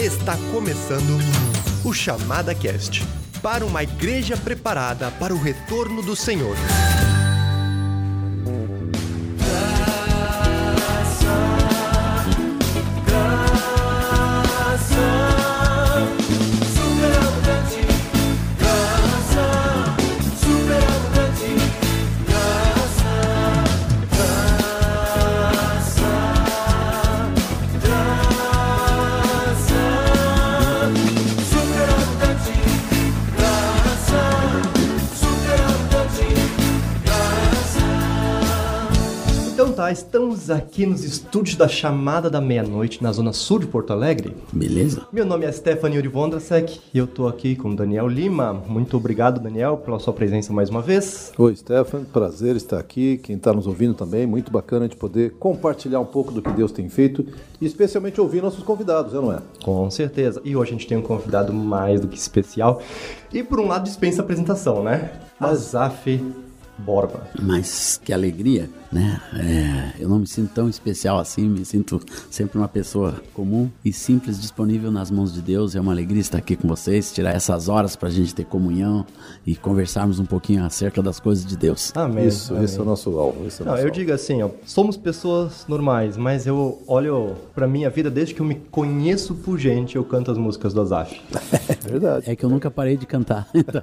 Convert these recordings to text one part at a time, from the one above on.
Está começando o Chamada Cast para uma igreja preparada para o retorno do Senhor. Tá, estamos aqui nos estúdios da Chamada da Meia-Noite, na zona sul de Porto Alegre. Beleza? Meu nome é Stephanie Urivondrasek e eu tô aqui com o Daniel Lima. Muito obrigado, Daniel, pela sua presença mais uma vez. Oi, Stefan, prazer estar aqui. Quem está nos ouvindo também, muito bacana de poder compartilhar um pouco do que Deus tem feito e especialmente ouvir nossos convidados, é não é? Com certeza. E hoje a gente tem um convidado mais do que especial. E por um lado dispensa apresentação, né? Azaf Borba. Mas que alegria, né? É, eu não me sinto tão especial assim, me sinto sempre uma pessoa comum e simples, disponível nas mãos de Deus. É uma alegria estar aqui com vocês, tirar essas horas para a gente ter comunhão e conversarmos um pouquinho acerca das coisas de Deus. Amém. Isso, amém. esse é o nosso alvo. Esse é o Não, nosso eu alvo. digo assim, ó, somos pessoas normais, mas eu olho pra minha vida desde que eu me conheço por gente, eu canto as músicas do Azaf. É verdade. É que eu nunca parei de cantar. Então,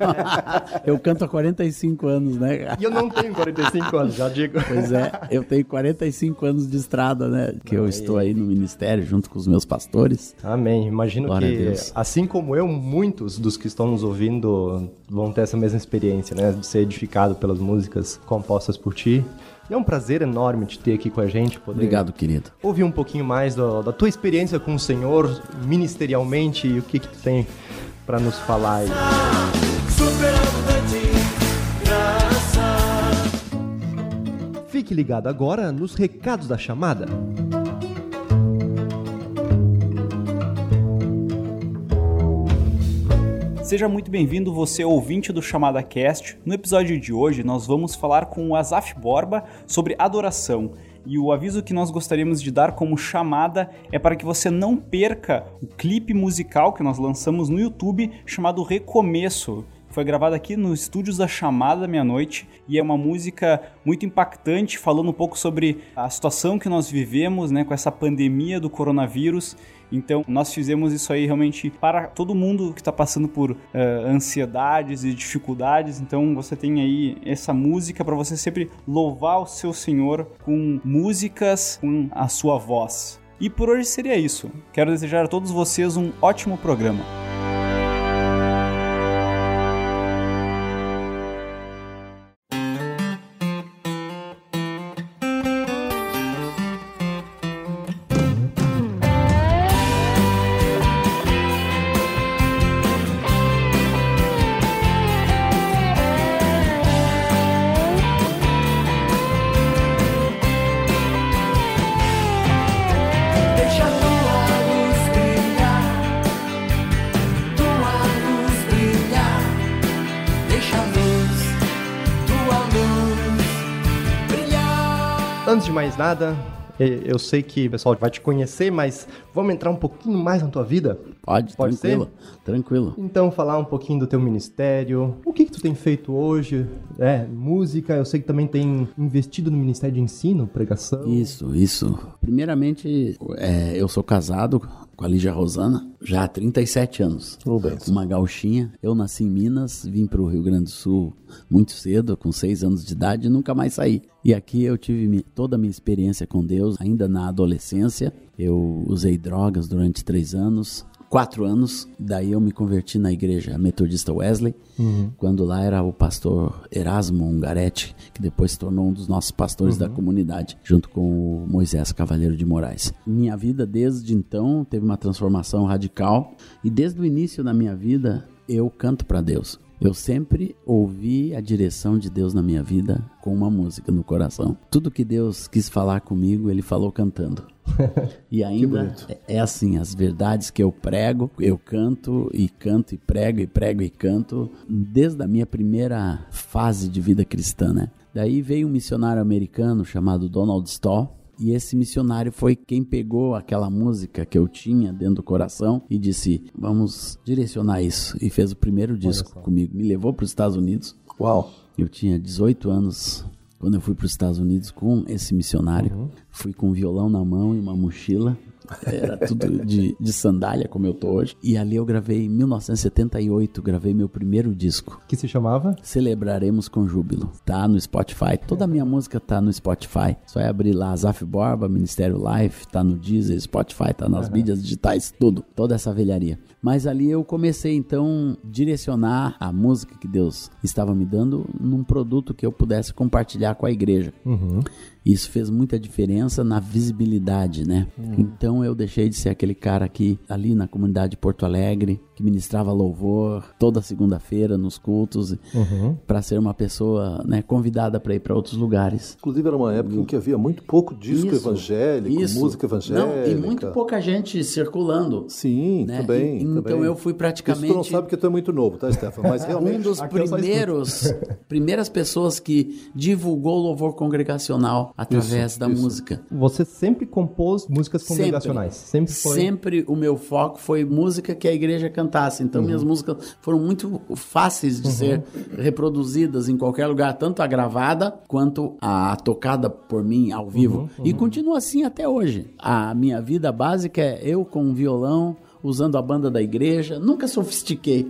eu canto há 45 anos, né? E eu não tenho 45 anos, já digo. Pois é, eu tenho 45 anos de estrada, né? Que eu estou aí no ministério junto com os meus pastores. Amém. Imagino Glória que, assim como eu, muitos dos que estão nos ouvindo vão ter essa mesma experiência, né? De ser edificado pelas músicas compostas por ti. E é um prazer enorme te ter aqui com a gente, poder Obrigado, querido. ouvir um pouquinho mais do- da tua experiência com o Senhor ministerialmente e o que que tu tem pra nos falar aí. Fique ligado agora nos recados da chamada. Seja muito bem-vindo, você ouvinte do Chamada Cast. No episódio de hoje, nós vamos falar com o Azaf Borba sobre adoração. E o aviso que nós gostaríamos de dar como chamada é para que você não perca o clipe musical que nós lançamos no YouTube chamado Recomeço. Foi gravado aqui nos estúdios da Chamada da Meia-Noite e é uma música muito impactante, falando um pouco sobre a situação que nós vivemos né, com essa pandemia do coronavírus. Então, nós fizemos isso aí realmente para todo mundo que está passando por eh, ansiedades e dificuldades. Então, você tem aí essa música para você sempre louvar o seu Senhor com músicas com a sua voz. E por hoje seria isso. Quero desejar a todos vocês um ótimo programa. Antes de mais nada, eu sei que o pessoal vai te conhecer, mas vamos entrar um pouquinho mais na tua vida? Pode, Pode tranquilo. Tranquilo. Então, falar um pouquinho do teu ministério. O que, que tu tem feito hoje? É, música, eu sei que também tem investido no ministério de ensino, pregação. Isso, isso. Primeiramente, é, eu sou casado com a Lígia Rosana já há 37 anos. Benção. Uma gauchinha. Eu nasci em Minas, vim para o Rio Grande do Sul muito cedo, com 6 anos de idade, e nunca mais saí. E aqui eu tive toda a minha experiência com Deus, ainda na adolescência. Eu usei drogas durante três anos. Quatro anos, daí eu me converti na igreja metodista Wesley, quando lá era o pastor Erasmo Ungaretti, que depois se tornou um dos nossos pastores da comunidade, junto com o Moisés Cavaleiro de Moraes. Minha vida desde então teve uma transformação radical e desde o início da minha vida eu canto para Deus. Eu sempre ouvi a direção de Deus na minha vida com uma música no coração. Tudo que Deus quis falar comigo, ele falou cantando. E ainda é é assim, as verdades que eu prego, eu canto e canto e prego e prego e canto desde a minha primeira fase de vida cristã, né? Daí veio um missionário americano chamado Donald Stoll, E esse missionário foi quem pegou aquela música que eu tinha dentro do coração e disse: Vamos direcionar isso. E fez o primeiro disco comigo. Me levou para os Estados Unidos. Uau. Eu tinha 18 anos quando eu fui para os Estados Unidos com esse missionário. Fui com um violão na mão e uma mochila. Era tudo de, de sandália, como eu tô hoje. E ali eu gravei, em 1978, gravei meu primeiro disco. Que se chamava? Celebraremos com Júbilo. Tá no Spotify. Toda a minha música tá no Spotify. Só é abrir lá Zaf Borba, Ministério Life, tá no Deezer, Spotify, tá nas mídias digitais, tudo. Toda essa velharia. Mas ali eu comecei então direcionar a música que Deus estava me dando num produto que eu pudesse compartilhar com a igreja. Isso fez muita diferença na visibilidade, né? Então eu deixei de ser aquele cara que ali na comunidade de Porto Alegre, que ministrava louvor toda segunda-feira nos cultos, para ser uma pessoa, né, convidada para ir para outros lugares. Inclusive era uma época em que havia muito pouco disco Isso, evangélico, isso. música evangélica. Não, e muito pouca gente circulando. Sim, né? também. E- então também. eu fui Isso praticamente tu não sabe que tu é muito novo, tá, Stefan? Mas um realmente. dos aqui eu só primeiros primeiras pessoas que divulgou louvor congregacional através da isso. música. Você sempre compôs músicas congregacionais. Sempre foi. Sempre o meu foco foi música que a igreja cantasse. Então minhas músicas foram muito fáceis de ser reproduzidas em qualquer lugar, tanto a gravada quanto a tocada por mim ao vivo. E continua assim até hoje. A minha vida básica é eu com um violão, usando a banda da igreja, nunca sofistiquei.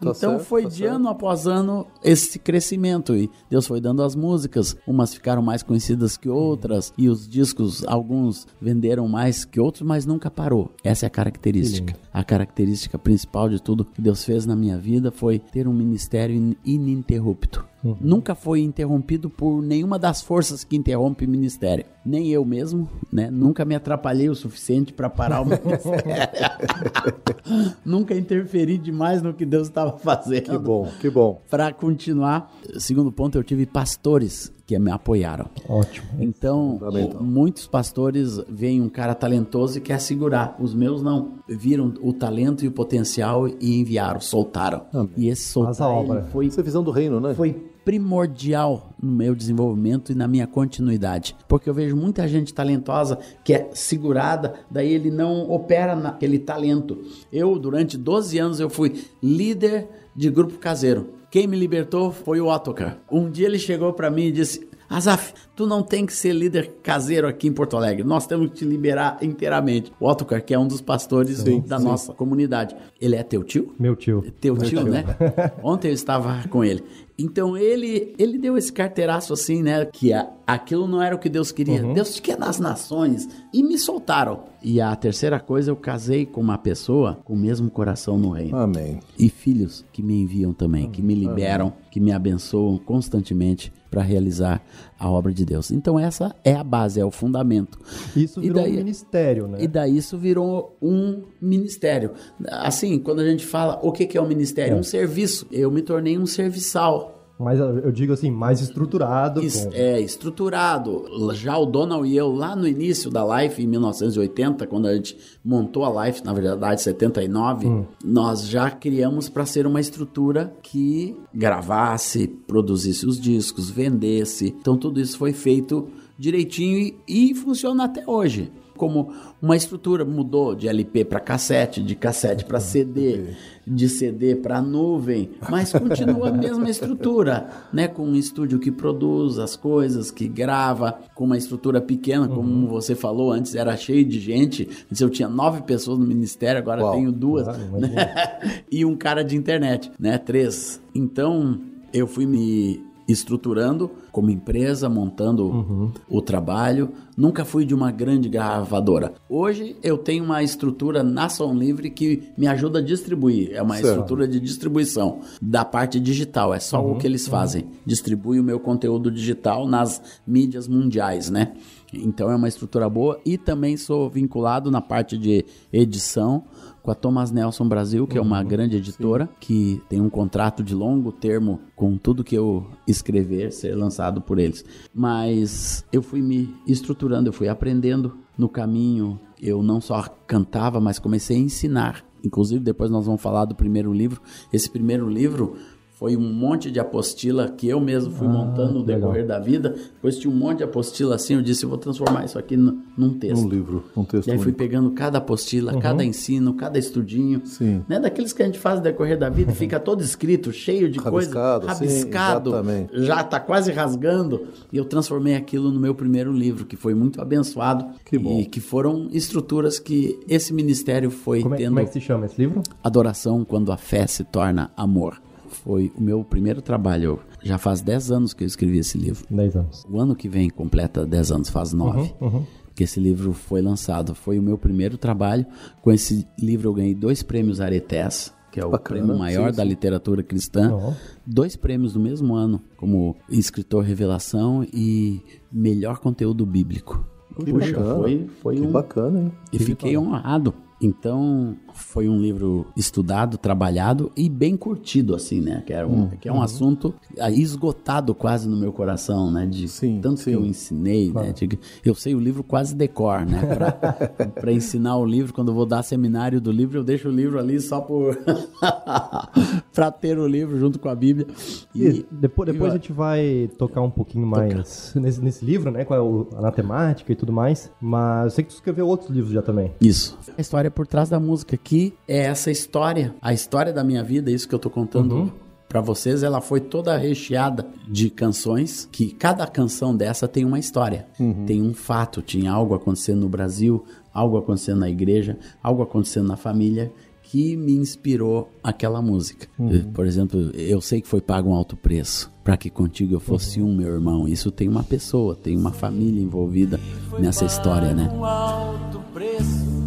Tá então certo, foi tá de certo. ano após ano esse crescimento e Deus foi dando as músicas, umas ficaram mais conhecidas que outras e os discos alguns venderam mais que outros, mas nunca parou. Essa é a característica. A característica principal de tudo que Deus fez na minha vida foi ter um ministério in- ininterrupto. Nunca foi interrompido por nenhuma das forças que interrompe o ministério. Nem eu mesmo, né? Nunca me atrapalhei o suficiente para parar o ministério. Nunca interferi demais no que Deus estava fazendo. Que bom, que bom. Para continuar, segundo ponto, eu tive pastores que me apoiaram. Ótimo. Então, muitos pastores veem um cara talentoso e quer segurar. Os meus não. Viram o talento e o potencial e enviaram, soltaram. E esse soltar obra. foi Isso é visão do reino, né? foi primordial no meu desenvolvimento e na minha continuidade. Porque eu vejo muita gente talentosa que é segurada, daí ele não opera naquele talento. Eu, durante 12 anos, eu fui líder de grupo caseiro. Quem me libertou foi o Ottokar. Um dia ele chegou para mim e disse: Azaf, tu não tem que ser líder caseiro aqui em Porto Alegre. Nós temos que te liberar inteiramente. O Ottokar, que é um dos pastores da nossa comunidade. Ele é teu tio? Meu tio. Teu tio, né? Ontem eu estava com ele. Então ele ele deu esse carteiraço assim, né? Que a- aquilo não era o que Deus queria. Deus quer nas nações. E me soltaram. E a terceira coisa, eu casei com uma pessoa com o mesmo coração no reino. Amém. E filhos que me enviam também, que me liberam, que me abençoam constantemente para realizar a obra de Deus. Então essa é a base, é o fundamento. Isso E virou daí- um ministério, né? E daí isso virou um ministério. Assim, quando a gente fala o que que é um ministério, um serviço. Eu me tornei um serviçal. Mas eu digo assim, mais estruturado. Es- é estruturado. Já o Donald e eu, lá no início da Life, em 1980, quando a gente montou a Life, na verdade, 79, nós já criamos para ser uma estrutura que gravasse, produzisse os discos, vendesse. Então tudo isso foi feito direitinho e, e funciona até hoje. Como uma estrutura mudou de LP para cassete, de cassete para CD, de CD para nuvem, mas continua a mesma estrutura, né? Com um estúdio que produz as coisas, que grava, com uma estrutura pequena, como você falou antes, era cheio de gente. Antes eu tinha nove pessoas no ministério, agora Uau. tenho duas, Ah, né? e um cara de internet, né? Três. Então eu fui me estruturando como empresa, montando o trabalho. Nunca fui de uma grande gravadora. Hoje eu tenho uma estrutura na Som Livre que me ajuda a distribuir. É uma Certo. estrutura de distribuição da parte digital. É só o que eles fazem. Distribui o meu conteúdo digital nas mídias mundiais, né? Então é uma estrutura boa e também sou vinculado na parte de edição com a Thomas Nelson Brasil, que é uma grande editora, que tem um contrato de longo termo com tudo que eu escrever ser lançado por eles. Mas eu fui me estruturando, eu fui aprendendo no caminho. Eu não só cantava, mas comecei a ensinar. Inclusive, depois nós vamos falar do primeiro livro. Esse primeiro livro Foi um monte de apostila que eu mesmo fui montando no que legal. decorrer da vida. Depois tinha um monte de apostila assim, eu disse, eu vou transformar isso aqui num, texto. Um livro, um texto E aí fui único. pegando cada apostila, cada ensino, cada estudinho. Sim. Né? Daqueles que a gente faz no decorrer da vida, e fica todo escrito, cheio de coisa, Rabiscado, sim, rabiscado, exatamente. já tá quase rasgando. E eu transformei aquilo no meu primeiro livro, que foi muito abençoado. Que bom. E que foram estruturas que esse ministério foi Como é, tendo. como é que se chama esse livro? Adoração quando a fé se torna amor. Foi o meu primeiro trabalho. Já faz 10 anos que eu escrevi esse livro. 10 anos. O ano que vem completa 10 anos, faz 9. Uhum, Que esse livro foi lançado. Foi o meu primeiro trabalho. Com esse livro eu ganhei dois prêmios Aretés, que é o Bacana, prêmio maior sim, da sim. literatura cristã. Ó. Dois prêmios no mesmo ano, como escritor revelação e melhor conteúdo bíblico. Que Puxa, bacana. foi, foi que um, bacana, hein? e fiquei honrado. Então, foi um livro estudado, trabalhado e bem curtido, assim, né? Que, era um, que é um assunto ah, esgotado quase no meu coração, né? De Sim, tanto sim. que eu ensinei, né? De- eu sei o livro quase decor, né? Para ensinar o livro, quando eu vou dar seminário do livro, eu deixo o livro ali só por... para ter o livro junto com a Bíblia. E depois, e depois a vai- gente vai tocar um pouquinho mais nesse, nesse livro, né? Qual é o, a temática e tudo mais. Mas eu sei que tu escreveu outros livros já também. Isso. A história por trás da música aqui é essa história, a história da minha vida, isso que eu tô contando pra vocês, ela foi toda recheada de canções que cada canção dessa tem uma história, tem um fato, tinha algo acontecendo no Brasil, algo acontecendo na igreja, algo acontecendo na família que me inspirou aquela música. Por exemplo, eu sei que foi pago um alto preço para que contigo eu fosse um, meu irmão. Isso tem uma pessoa, tem uma família envolvida nessa história, né? Um alto preço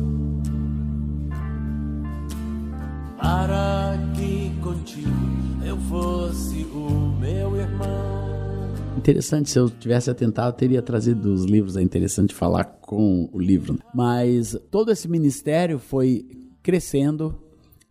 para que contigo eu fosse o meu irmão. Interessante, se eu tivesse atentado, eu teria trazido os livros. É interessante falar com o livro. Mas todo esse ministério foi crescendo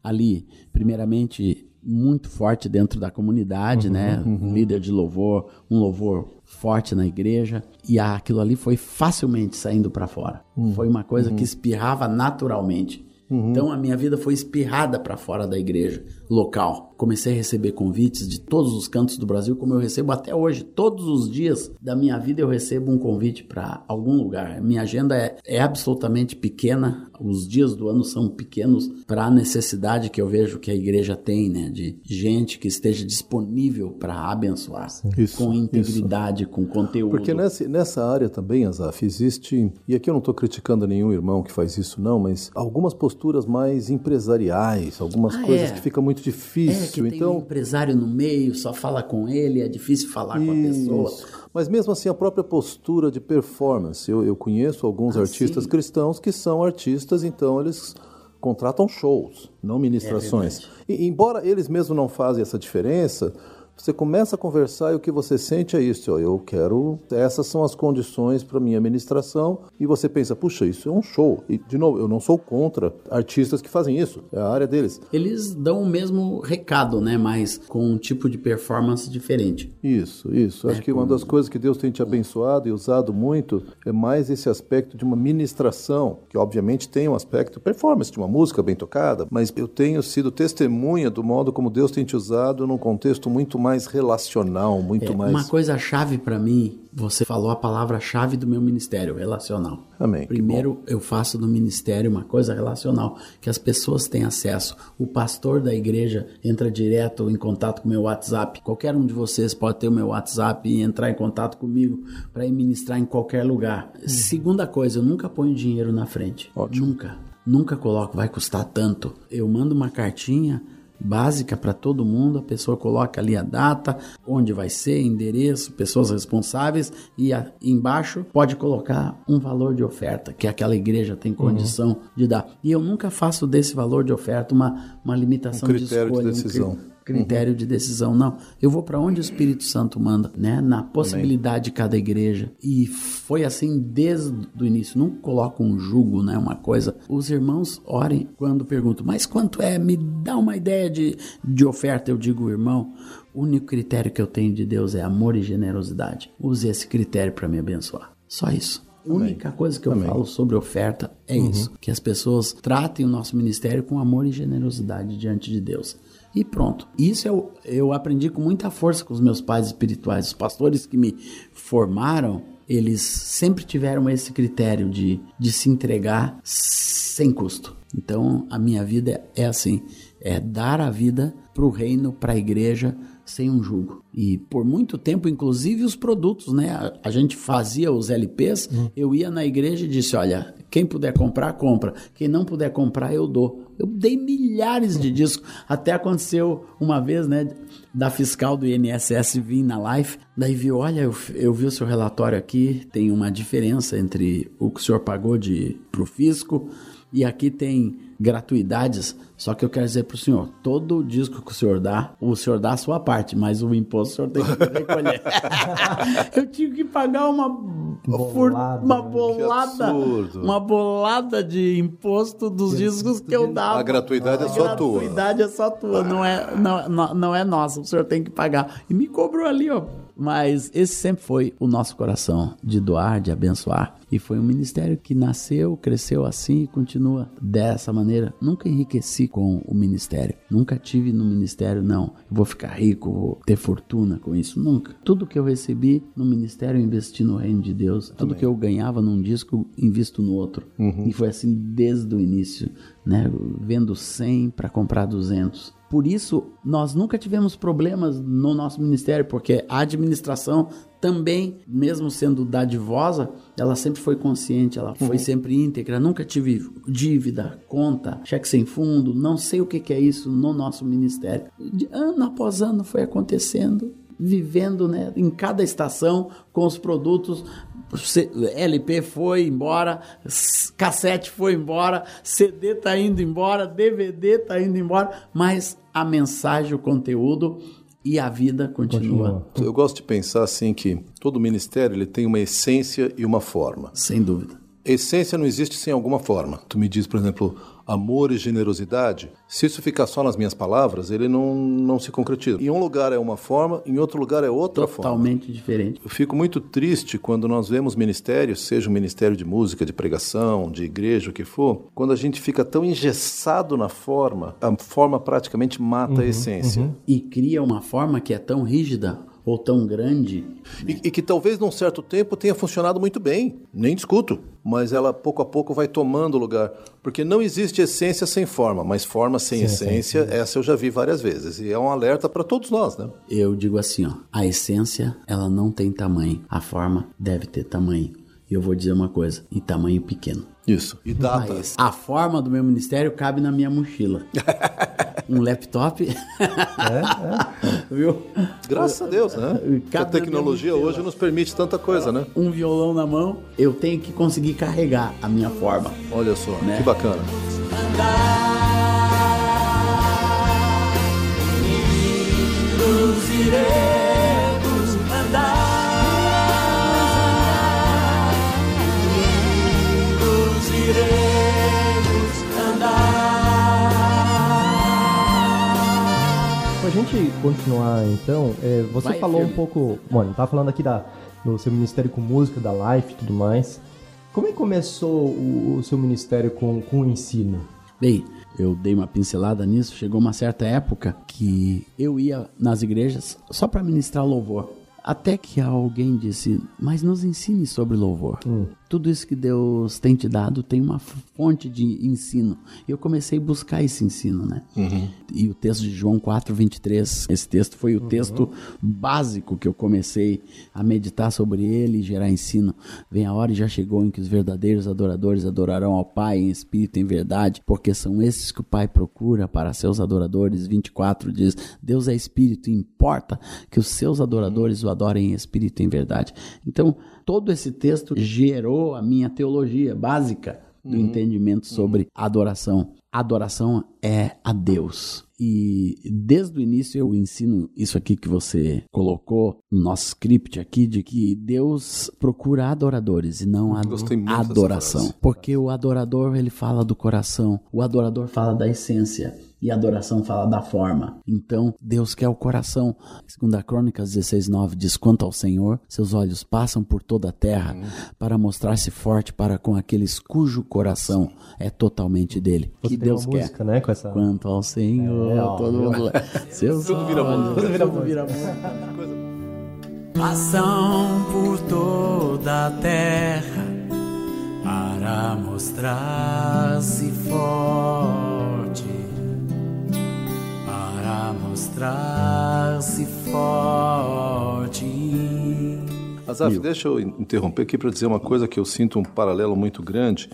ali, primeiramente muito forte dentro da comunidade, né? Um líder de louvor, um louvor forte na igreja e aquilo ali foi facilmente saindo para fora. Foi uma coisa que espirrava naturalmente. Então a minha vida foi espirrada para fora da igreja local. Comecei a receber convites de todos os cantos do Brasil, como eu recebo até hoje. Todos os dias da minha vida eu recebo um convite para algum lugar. Minha agenda é, é absolutamente pequena. Os dias do ano são pequenos para a necessidade que eu vejo que a igreja tem, né? De gente que esteja disponível para abençoar Isso, com integridade, com conteúdo. Porque nessa, nessa área também, Azaf, existe, e aqui eu não estou criticando nenhum irmão que faz isso não, mas algumas posturas mais empresariais, algumas Ah, coisas é. que fica muito É, que difícil. tem um então, empresário no meio, só fala com ele, é difícil falar com a pessoa. Isso. Mas mesmo assim, a própria postura de performance. Eu, eu conheço alguns Ah, artistas sim. cristãos que são artistas, então eles contratam shows, não ministrações. e, embora eles mesmos não fazem essa diferença, você começa a conversar e o que você sente é isso, ó, eu quero, essas são as condições para minha ministração, e você pensa, puxa, isso é um show. E, de novo, eu não sou contra artistas que fazem isso, é a área deles. Eles dão o mesmo recado, né? Mas com um tipo de performance diferente. Isso, isso. Acho que uma das coisas que Deus tem te abençoado e usado muito é mais esse aspecto de uma ministração, que obviamente tem um aspecto performance, de uma música bem tocada, mas eu tenho sido testemunha do modo como Deus tem te usado num contexto muito mais relacional, muito É, mais. Uma coisa chave para mim, você falou a palavra-chave do meu ministério, relacional. Amém, Primeiro, eu faço do ministério uma coisa relacional, que as pessoas têm acesso. O pastor da igreja entra direto em contato com o meu WhatsApp. Qualquer um de vocês pode ter o meu WhatsApp e entrar em contato comigo para ir ministrar em qualquer lugar. Segunda coisa, eu nunca ponho dinheiro na frente. Nunca. Nunca coloco, vai custar tanto. Eu mando uma cartinha básica para todo mundo, a pessoa coloca ali a data, onde vai ser, endereço, pessoas responsáveis e a- embaixo pode colocar um valor de oferta que aquela igreja tem condição de dar. E eu nunca faço desse valor de oferta uma, uma limitação Um critério de escolha, um cri- decisão. Critério de decisão. Não, eu vou para onde o Espírito Santo manda, né? Na possibilidade de cada igreja. E foi assim desde o início. Não coloco um jugo, né? Uma coisa. Os irmãos orem quando perguntam, mas quanto é? Me dá uma ideia de, de oferta. Eu digo, irmão, o único critério que eu tenho de Deus é amor e generosidade. Use esse critério para me abençoar. Só isso. A única coisa que eu Amém. falo sobre oferta é isso: que as pessoas tratem o nosso ministério com amor e generosidade diante de Deus. E pronto. Isso eu, eu aprendi com muita força com os meus pais espirituais. Os pastores que me formaram, eles sempre tiveram esse critério de, de se entregar sem custo. Então a minha vida é assim: é dar a vida para o reino, para a igreja, sem um jugo. E por muito tempo, inclusive os produtos, né? A, a gente fazia os LPs, hum. eu ia na igreja e disse: olha, quem puder comprar, compra. Quem não puder comprar, eu dou. Eu dei milhares de discos. Até aconteceu uma vez, né? Da fiscal do INSS vir na live. Daí viu: olha, eu, eu vi o seu relatório aqui, tem uma diferença entre o que o senhor pagou de, pro fisco e aqui tem gratuidades. Só que eu quero dizer para o senhor, todo disco que o senhor dá, o senhor dá a sua parte, mas o imposto o senhor tem que recolher. eu tive que pagar uma bolada, uma bolada, uma bolada de imposto dos discos que eu dava. A gratuidade é só tua. A gratuidade é só tua, não é, não, não é nossa, o senhor tem que pagar. E me cobrou ali, ó, mas esse sempre foi o nosso coração de doar, de abençoar. E foi um ministério que nasceu, cresceu assim e continua dessa maneira. Nunca enriqueci com o ministério. Nunca tive no ministério, não. Eu vou ficar rico, vou ter fortuna com isso. Nunca. Tudo que eu recebi no ministério, eu investi no reino de Deus. Tudo Também. que eu ganhava num disco, invisto no outro. Uhum. E foi assim desde o início, né? Vendo 100 para comprar 200 por isso, nós nunca tivemos problemas no nosso ministério, porque a administração também, mesmo sendo dadivosa, ela sempre foi consciente, ela foi uhum. sempre íntegra, nunca tive dívida, conta, cheque sem fundo, não sei o que, é isso no nosso ministério. De ano após ano foi acontecendo, vivendo né, em cada estação com os produtos LP foi embora, cassete foi embora, CD tá indo embora, DVD tá indo embora, mas a mensagem, o conteúdo e a vida continua. continua. Eu gosto de pensar assim que todo ministério ele tem uma essência e uma forma. Sem dúvida. Essência não existe sem alguma forma. Tu me diz, por exemplo, amor e generosidade, se isso ficar só nas minhas palavras, ele não, não se concretiza. Em um lugar é uma forma, em outro lugar é outra Totalmente forma. Totalmente diferente. Eu fico muito triste quando nós vemos ministérios, seja um ministério de música, de pregação, de igreja, o que for, quando a gente fica tão engessado na forma, a forma praticamente mata uhum, a essência. Uhum. E cria uma forma que é tão rígida ou tão grande. E, e, que talvez num certo tempo tenha funcionado muito bem, nem discuto, mas ela pouco a pouco vai tomando lugar. Porque não existe essência sem forma, mas forma sem sim, essência, sim, sim. essa eu já vi várias vezes. E é um alerta para todos nós, né? Eu digo assim, ó, a essência, ela não tem tamanho, a forma deve ter tamanho. E eu vou dizer uma coisa, em tamanho pequeno. Isso. E data. Mas a forma do meu ministério cabe na minha mochila. um laptop. É, é. Viu? Graças a Deus, né? a tecnologia hoje nos permite tanta coisa, né? Um violão na mão, eu tenho que conseguir carregar a minha forma. Olha só, né? que bacana. Gente continuar, então, é, você Vai, falou um pouco, mano, tá falando aqui da, do seu ministério com música, da life e tudo mais. Como é que começou o, o seu ministério com, com o ensino? Bem, eu dei uma pincelada nisso. Chegou uma certa época que eu ia nas igrejas só para ministrar louvor. Até que alguém disse, mas nos ensine sobre louvor. Hum. Tudo isso que Deus tem te dado tem uma fonte de ensino. E eu comecei a buscar esse ensino, né? Uhum. E o texto de João 4, 23, esse texto foi o uhum. texto básico que eu comecei a meditar sobre ele e gerar ensino. Vem a hora e já chegou em que os verdadeiros adoradores adorarão ao Pai em espírito e em verdade, porque são esses que o Pai procura para seus adoradores. 24 diz: Deus é espírito, e importa que os seus adoradores o adorem em espírito e em verdade. Então, todo esse texto gerou a minha teologia básica do uhum. entendimento sobre uhum. adoração. Adoração é a Deus. E desde o início eu ensino isso aqui que você colocou no nosso script aqui, de que Deus procura adoradores e não adoração. Porque o adorador, ele fala do coração, o adorador fala da essência e adoração fala da forma. Então, Deus quer o coração. Segunda Crônicas 16, 9 diz, quanto ao Senhor, seus olhos passam por toda a terra uhum. para mostrar-se forte para com aqueles cujo coração é totalmente dele. Você Deus quer. música, né? Com essa... Quanto ao Senhor, É, ó, todo mundo. Seus Tudo vira olhos, música. Tudo vira tudo vira Passam por toda a terra para mostrar-se forte, para mostrar-se forte. Azaf, deixa eu interromper aqui para dizer uma coisa que eu sinto um paralelo muito grande.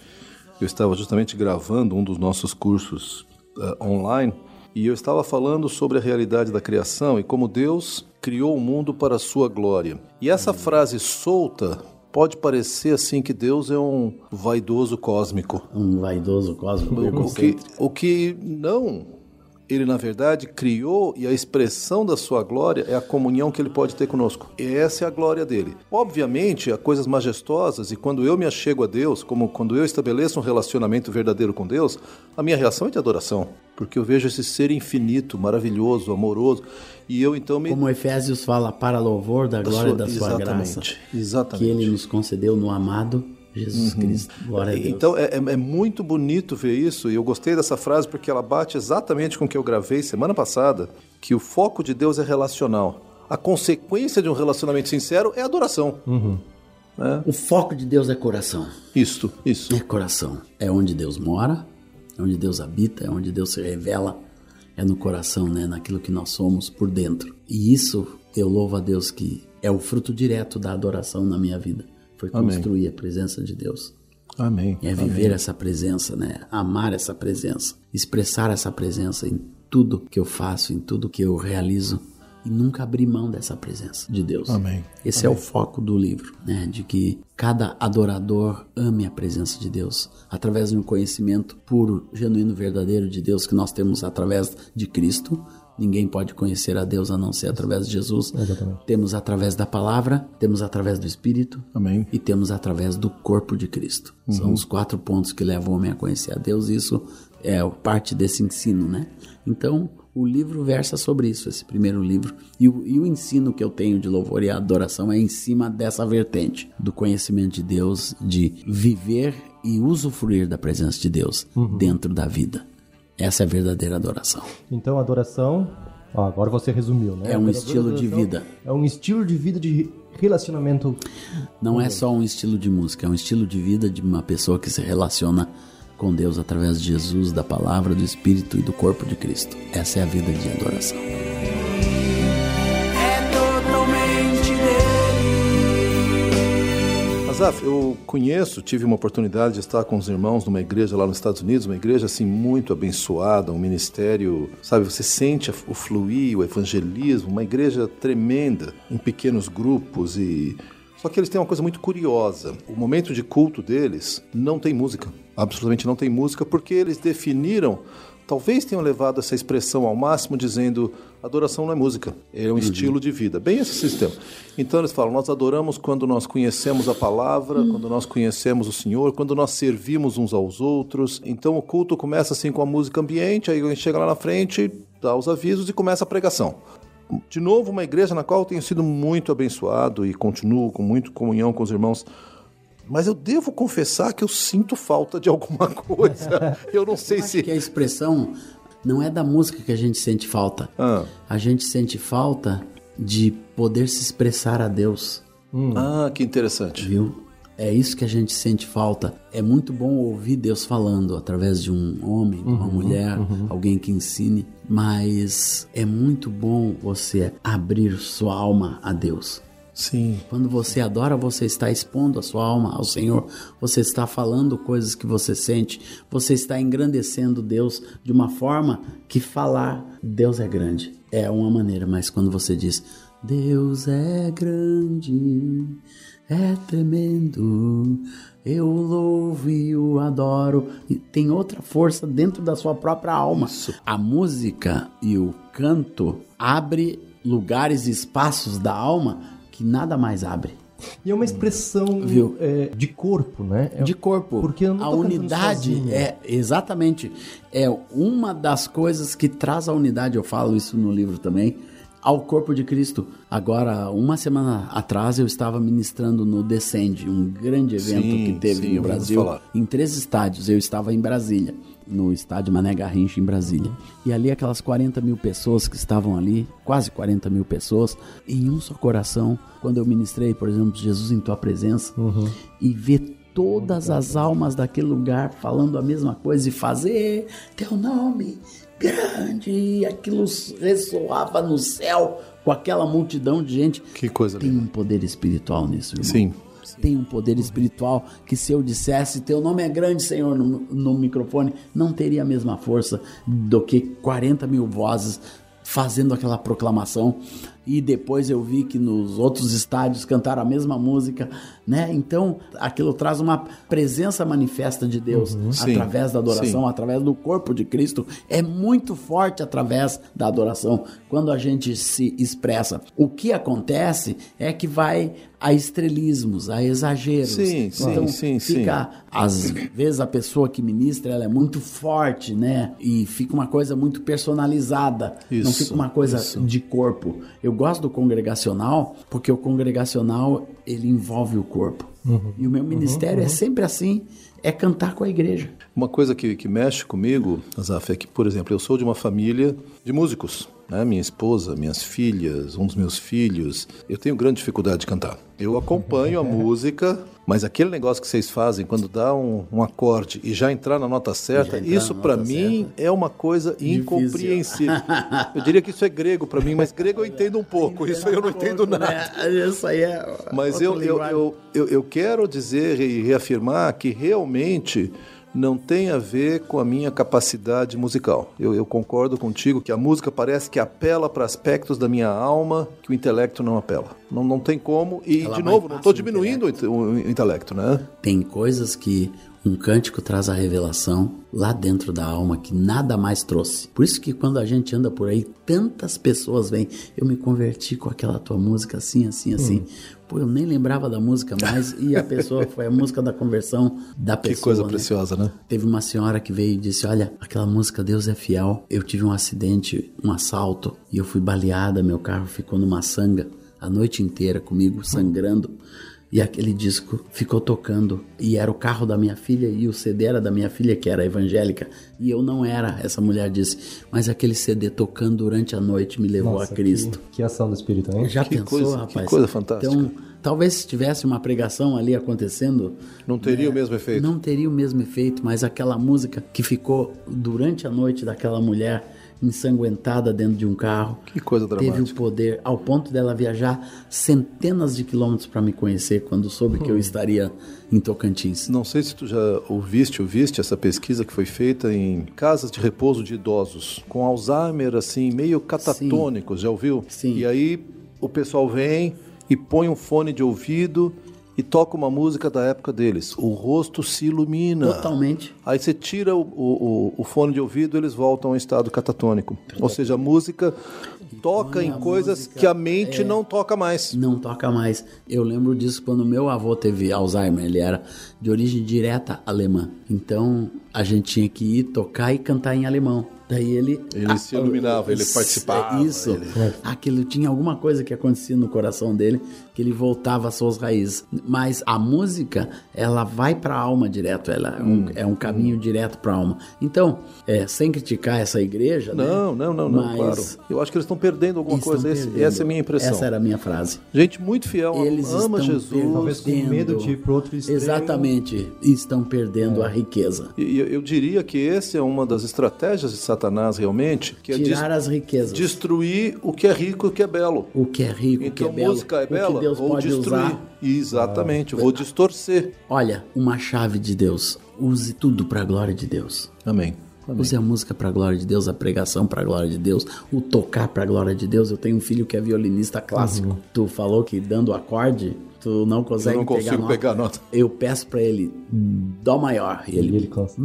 Eu estava justamente gravando um dos nossos cursos uh, online e eu estava falando sobre a realidade da criação e como Deus criou o mundo para a sua glória. E essa frase solta pode parecer assim que Deus é um vaidoso cósmico. Um vaidoso cósmico. O que, o que não, ele na verdade criou e a expressão da sua glória é a comunhão que ele pode ter conosco. E essa é a glória dele. Obviamente, há coisas majestosas e quando eu me achego a Deus, como quando eu estabeleço um relacionamento verdadeiro com Deus, a minha reação é de adoração, porque eu vejo esse ser infinito, maravilhoso, amoroso, e eu então me Como Efésios fala, para louvor da glória da sua exatamente, graça, exatamente. que ele nos concedeu no amado Jesus Cristo. Glória a Deus. Então é, é- é muito bonito ver isso e eu gostei dessa frase porque ela bate exatamente com o que eu gravei semana passada, que o foco de Deus é relacional. A consequência de um relacionamento sincero é adoração. o foco de Deus é coração. Isto, isso. É coração. É onde Deus mora, é onde Deus habita, é onde Deus se revela. É no coração, né? Naquilo que nós somos por dentro. E isso eu louvo a Deus que é o fruto direto da adoração na minha vida. Foi Amém. construir a presença de Deus. Amém. É viver essa presença, né? Amar essa presença, expressar essa presença em tudo que eu faço, em tudo que eu realizo e nunca abrir mão dessa presença de Deus. Amém. Esse é o foco do livro, né? De que cada adorador ame a presença de Deus através de um conhecimento puro, genuíno, verdadeiro de Deus que nós temos através de Cristo. Ninguém pode conhecer a Deus a não ser através de Jesus. Exatamente. Temos através da palavra, temos através do Espírito Amém. e temos através do corpo de Cristo. São os quatro pontos que levam o homem a conhecer a Deus. Isso é parte desse ensino, né? Então, o livro versa sobre isso, esse primeiro livro. E o, e o ensino que eu tenho de louvor e adoração é em cima dessa vertente do conhecimento de Deus, de viver e usufruir da presença de Deus dentro da vida. Essa é a verdadeira adoração. Então, adoração, ó, agora você resumiu, né? É um estilo de vida. É um estilo de vida de relacionamento. Não é só um estilo de música, é um estilo de vida de uma pessoa que se relaciona com Deus através de Jesus, da palavra, do Espírito e do corpo de Cristo. Essa é a vida de adoração. Azaf, eu conheço, tive uma oportunidade de estar com os irmãos numa igreja lá nos Estados Unidos, uma igreja assim muito abençoada, um ministério, sabe, você sente o fluir, o evangelismo, uma igreja tremenda, em pequenos grupos e só que eles têm uma coisa muito curiosa. O momento de culto deles não tem música. Absolutamente não tem música porque eles definiram talvez tenham levado essa expressão ao máximo, dizendo adoração não é música, é um estilo de vida. Bem esse sistema. Então eles falam: nós adoramos quando nós conhecemos a palavra, quando nós conhecemos o Senhor, quando nós servimos uns aos outros. Então o culto começa assim com a música ambiente, aí a gente chega lá na frente, dá os avisos e começa a pregação. De novo, uma igreja na qual eu tenho sido muito abençoado e continuo com muito comunhão com os irmãos. Mas eu devo confessar que eu sinto falta de alguma coisa. Eu não sei Acho se. que a expressão não é da música que a gente sente falta. Ah. A gente sente falta de poder se expressar a Deus, Ah, que interessante. viu? É isso que a gente sente falta. É muito bom ouvir Deus falando através de um homem, de uma mulher, alguém que ensine, mas é muito bom você abrir sua alma a Deus. Sim. Quando você adora, você está expondo a sua alma ao Senhor, você está falando coisas que você sente, você está engrandecendo Deus de uma forma que falar Deus é grande é uma maneira, mas quando você diz Deus é grande, é tremendo, eu louvo e o adoro, e tem outra força dentro da sua própria alma. A música e o canto abre lugares e espaços da alma que nada mais abre. E é uma expressão Viu? é, de corpo, né? É- De corpo. Porque eu não a unidade sozinho. é exatamente é uma das coisas que traz a unidade. Eu falo isso no livro também, ao corpo de Cristo. Agora, uma semana atrás, eu estava ministrando no Descende, um grande evento Sim, que teve sim, no Brasil, em três estádios. Eu estava em Brasília, no estádio Mané Garrincha, em Brasília. E ali, aquelas 40 mil pessoas que estavam ali, quase 40 mil pessoas, em um só coração, quando eu ministrei, por exemplo, Jesus em Tua Presença, e ver todas as almas daquele lugar falando a mesma coisa e fazer Teu nome grande, e aquilo ressoava no céu com aquela multidão de gente. Que coisa Tem linda. um poder espiritual nisso, irmão. Sim. Tem um poder espiritual que se eu dissesse teu nome é grande, Senhor, no, no microfone, não teria a mesma força do que 40 mil vozes fazendo aquela proclamação. E depois eu vi que nos outros estádios cantaram a mesma música, né? Então, aquilo traz uma presença manifesta de Deus Sim, através da adoração, sim. através do corpo de Cristo. É muito forte através da adoração quando a gente se expressa. O que acontece é que vai a estrelismos, a exageros. Sim, sim, então, sim, sim. fica, às vezes a pessoa que ministra ela é muito forte, né? E fica uma coisa muito personalizada. não Isso, fica uma coisa isso. de corpo. Eu gosto do congregacional porque o congregacional ele envolve o corpo. E o meu ministério é sempre assim, é cantar com a igreja. Uma coisa que, que mexe comigo, Azaf, é que, por exemplo, eu sou de uma família de músicos. Né? Minha esposa, minhas filhas, um dos meus filhos. Eu tenho grande dificuldade de cantar. Eu acompanho a música, mas aquele negócio que vocês fazem quando dá um, um acorde e já entrar na nota certa, isso para mim é uma coisa incompreensível. eu diria que isso é grego para mim, mas grego eu entendo um pouco. Isso aí eu não entendo nada. É, isso aí é. Mas eu, eu, eu, eu, eu quero dizer e reafirmar que realmente não tem a ver com a minha capacidade musical. Eu, eu concordo contigo que a música parece que apela para aspectos da minha alma que o intelecto não apela. Não, não tem como. E, Ela de novo, não estou o diminuindo o inte- o intelecto, né? Tem coisas que um cântico traz a revelação lá dentro da alma que nada mais trouxe. Por isso que quando a gente anda por aí, tantas pessoas vêm. Eu me converti com aquela tua música assim, assim, assim. Pô, eu nem lembrava da música mais e a pessoa foi a música da conversão da pessoa. Que coisa né? preciosa, né? Teve uma senhora que veio e disse: Olha, aquela música Deus é Fiel. Eu tive um acidente, um assalto, e eu fui baleada. Meu carro ficou numa sanga a noite inteira comigo, sangrando. E aquele disco ficou tocando. E era o carro da minha filha e o CD era da minha filha, que era evangélica. E eu não era, essa mulher disse. Mas aquele CD tocando durante a noite me levou Nossa, a Cristo. Que, que ação do Espírito, hein? Já Que pensou, coisa- que rapaz? coisa fantástica. Então, talvez se tivesse uma pregação ali acontecendo, Não teria o mesmo efeito. não teria o mesmo efeito, mas aquela música que ficou durante a noite daquela mulher ensanguentada dentro de um carro. Que coisa Teve o dramática. poder, ao ponto dela viajar centenas de quilômetros para me conhecer quando soube que eu estaria em Tocantins. Não sei se tu já ouviste ou viste essa pesquisa que foi feita em casas de repouso de idosos com Alzheimer, assim, meio catatônicos, já ouviu? Sim. E aí o pessoal vem e põe um fone de ouvido e toca uma música da época deles. O rosto se ilumina. Totalmente. Aí você tira o, o, o fone de ouvido, eles voltam ao estado catatônico. Ou seja, a música toca em coisas música que a mente não toca mais. Não toca mais. Eu lembro disso quando meu avô teve Alzheimer. Ele era de origem direta alemã. Então a gente tinha que ir tocar e cantar em alemão. Daí ele. Ele se iluminava, ele Isso, participava, Isso. ele- Aquilo tinha alguma coisa que acontecia no coração dele que ele voltava às suas raízes. Mas a música, ela vai para a alma direto. Ela é Hum, um, é um caminho direto para a alma. Então, é, sem criticar essa igreja. né? Não, não, não, não, Mas claro. Eu acho que eles estão perdendo alguma estão coisa. Esse- perdendo. essa é a minha impressão. Essa era a minha frase. Gente muito fiel, Eles ama estão Jesus. Talvez com medo de ir pro outro extremo. Exatamente. Estão perdendo a É. riqueza. E eu, eu diria que essa é uma das estratégias de Satanás realmente, que é Tirar des- as riquezas. destruir o que é rico e o que é belo. O que é rico, o que Então é belo, música é o que bela, Deus vou pode destruir. usar. Exatamente, vou distorcer. Olha, uma chave de Deus. Use tudo para a glória de Deus. Amém. Amém. Use a música para a glória de Deus, a pregação para a glória de Deus, o tocar para a glória de Deus. Eu tenho um filho que é violinista clássico. Tu falou que dando acorde, tu não consegue Eu não pegar consigo nota. pegar nota. Eu peço para ele dó maior e E ele ele cansa.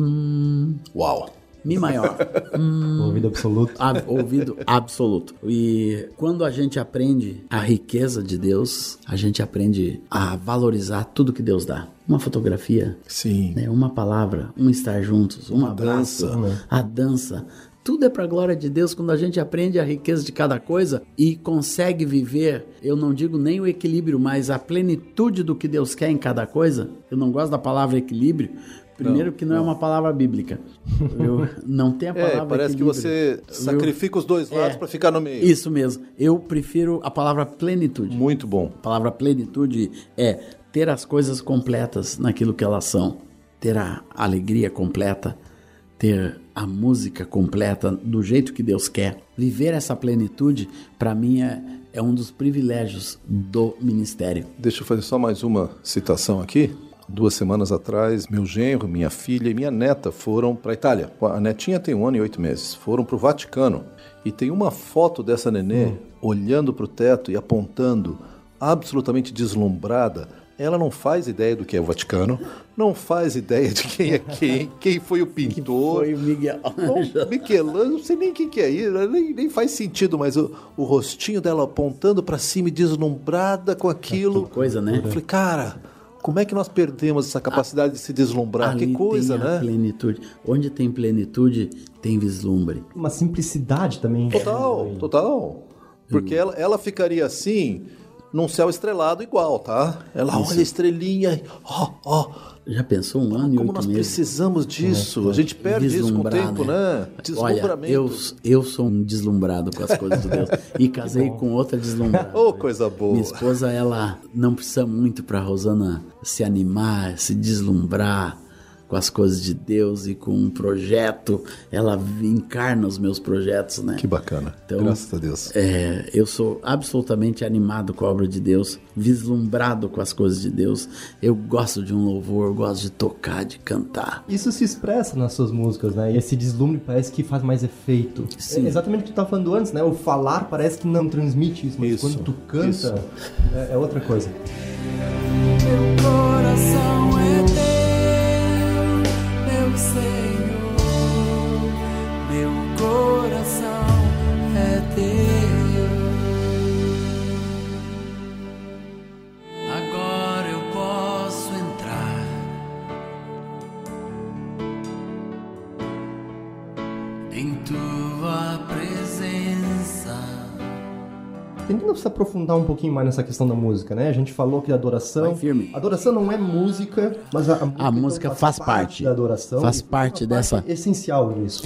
Uau. Mi maior. Ouvido absoluto. Ab- ouvido absoluto. E quando a gente aprende a riqueza de Deus, a gente aprende a valorizar tudo que Deus dá. uma fotografia, Sim. né? uma palavra, um estar juntos, um Uma abraço, dança. a dança. Tudo é para a glória de Deus quando a gente aprende a riqueza de cada coisa e consegue viver, eu não digo nem o equilíbrio, mas a plenitude do que Deus quer em cada coisa. Eu não gosto da palavra equilíbrio, primeiro que não, é uma palavra bíblica. Eu não tem a palavra É, parece que equilíbrio. você Eu- sacrifica os dois lados É. para ficar no meio. Isso mesmo. Eu prefiro a palavra plenitude. Muito bom. A palavra plenitude é ter as coisas completas naquilo que elas são, ter a alegria completa, ter a música completa do jeito que Deus quer. Viver essa plenitude, para mim, é, é um dos privilégios do ministério. Deixa eu fazer só mais uma citação aqui. Duas semanas atrás, meu genro, minha filha e minha neta foram para a Itália. A netinha tem um ano e oito meses. Foram para o Vaticano. E tem uma foto dessa nenê olhando para o teto e apontando, absolutamente deslumbrada. Ela não faz ideia do que é o Vaticano, não faz ideia de quem é quem, quem foi o pintor. Foi o Miguel Ângelo. Michelangelo, não sei nem quem que é isso, nem, nem faz sentido, mas o, o rostinho dela apontando para cima e deslumbrada com aquilo. Que coisa, né? Eu falei, cara, como é que nós perdemos essa capacidade de se deslumbrar? Ali que coisa, tem a né? plenitude. Onde tem plenitude, tem vislumbre. Uma simplicidade também. Total, total. Porque ela, ela ficaria assim num céu estrelado igual, tá? Ela olha a estrelinha, ó, ó. Já pensou um ano e Como oito nós meses? precisamos disso. A gente perde isso com o tempo, né? Olha, Deslumbramento. eu, eu sou um deslumbrado com as coisas de Deus. E casei com outra deslumbrada. Ô, coisa boa. Minha esposa, ela não precisa muito pra Rosana se animar, se deslumbrar com as coisas de Deus e com um projeto. Ela encarna os meus projetos, né? Que bacana. Então, Graças a Deus. É, eu sou absolutamente animado com a obra de Deus, vislumbrado com as coisas de Deus. Eu gosto de um louvor, eu gosto de tocar, de cantar. Isso se expressa nas suas músicas, né? E esse deslumbre parece que faz mais efeito. Sim. É exatamente o que tu tava falando antes, né? O falar parece que não transmite isso, mas Isso, quando tu canta, é, é outra coisa. Meu coração é Tentando se aprofundar um pouquinho mais nessa questão da música, né? A gente falou que a adoração. Vai firme. Adoração não é música, mas a, a música, A música então, faz parte. da adoração. Faz parte dessa- essencial nisso.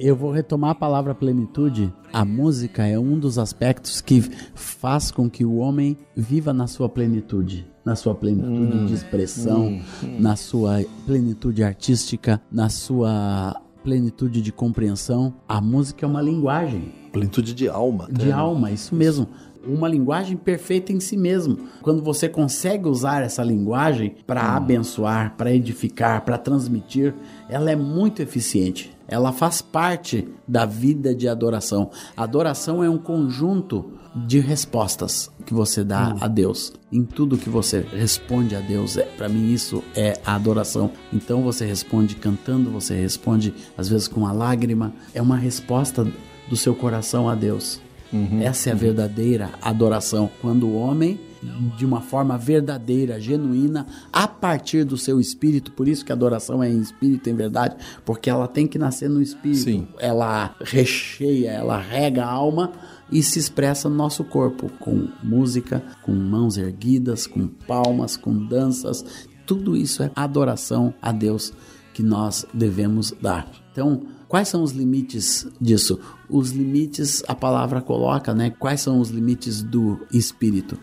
Eu vou retomar a palavra plenitude. A música é um dos aspectos que faz com que o homem viva na sua plenitude. Na sua plenitude de expressão, na sua plenitude artística, na sua plenitude de compreensão. A música é uma linguagem Plenitude de alma. de né? alma, isso mesmo. Uma linguagem perfeita em si mesmo. Quando você consegue usar essa linguagem para abençoar, para edificar, para transmitir, ela é muito eficiente. Ela faz parte da vida de adoração. Adoração é um conjunto de respostas que você dá a Deus. Em tudo que você responde a Deus, é, para mim isso é a adoração. Então você responde cantando, você responde às vezes com uma lágrima. É uma resposta do seu coração a Deus. Essa é a verdadeira adoração. Quando o homem, de uma forma verdadeira, genuína, a partir do seu espírito, por isso que a adoração é em espírito, em verdade, porque ela tem que nascer no espírito. Sim. Ela recheia, ela rega a alma e se expressa no nosso corpo, com música, com mãos erguidas, com palmas, com danças. Tudo isso é adoração a Deus que nós devemos dar. Então, quais são os limites disso? Os limites a palavra coloca, né? Quais são os limites do espírito?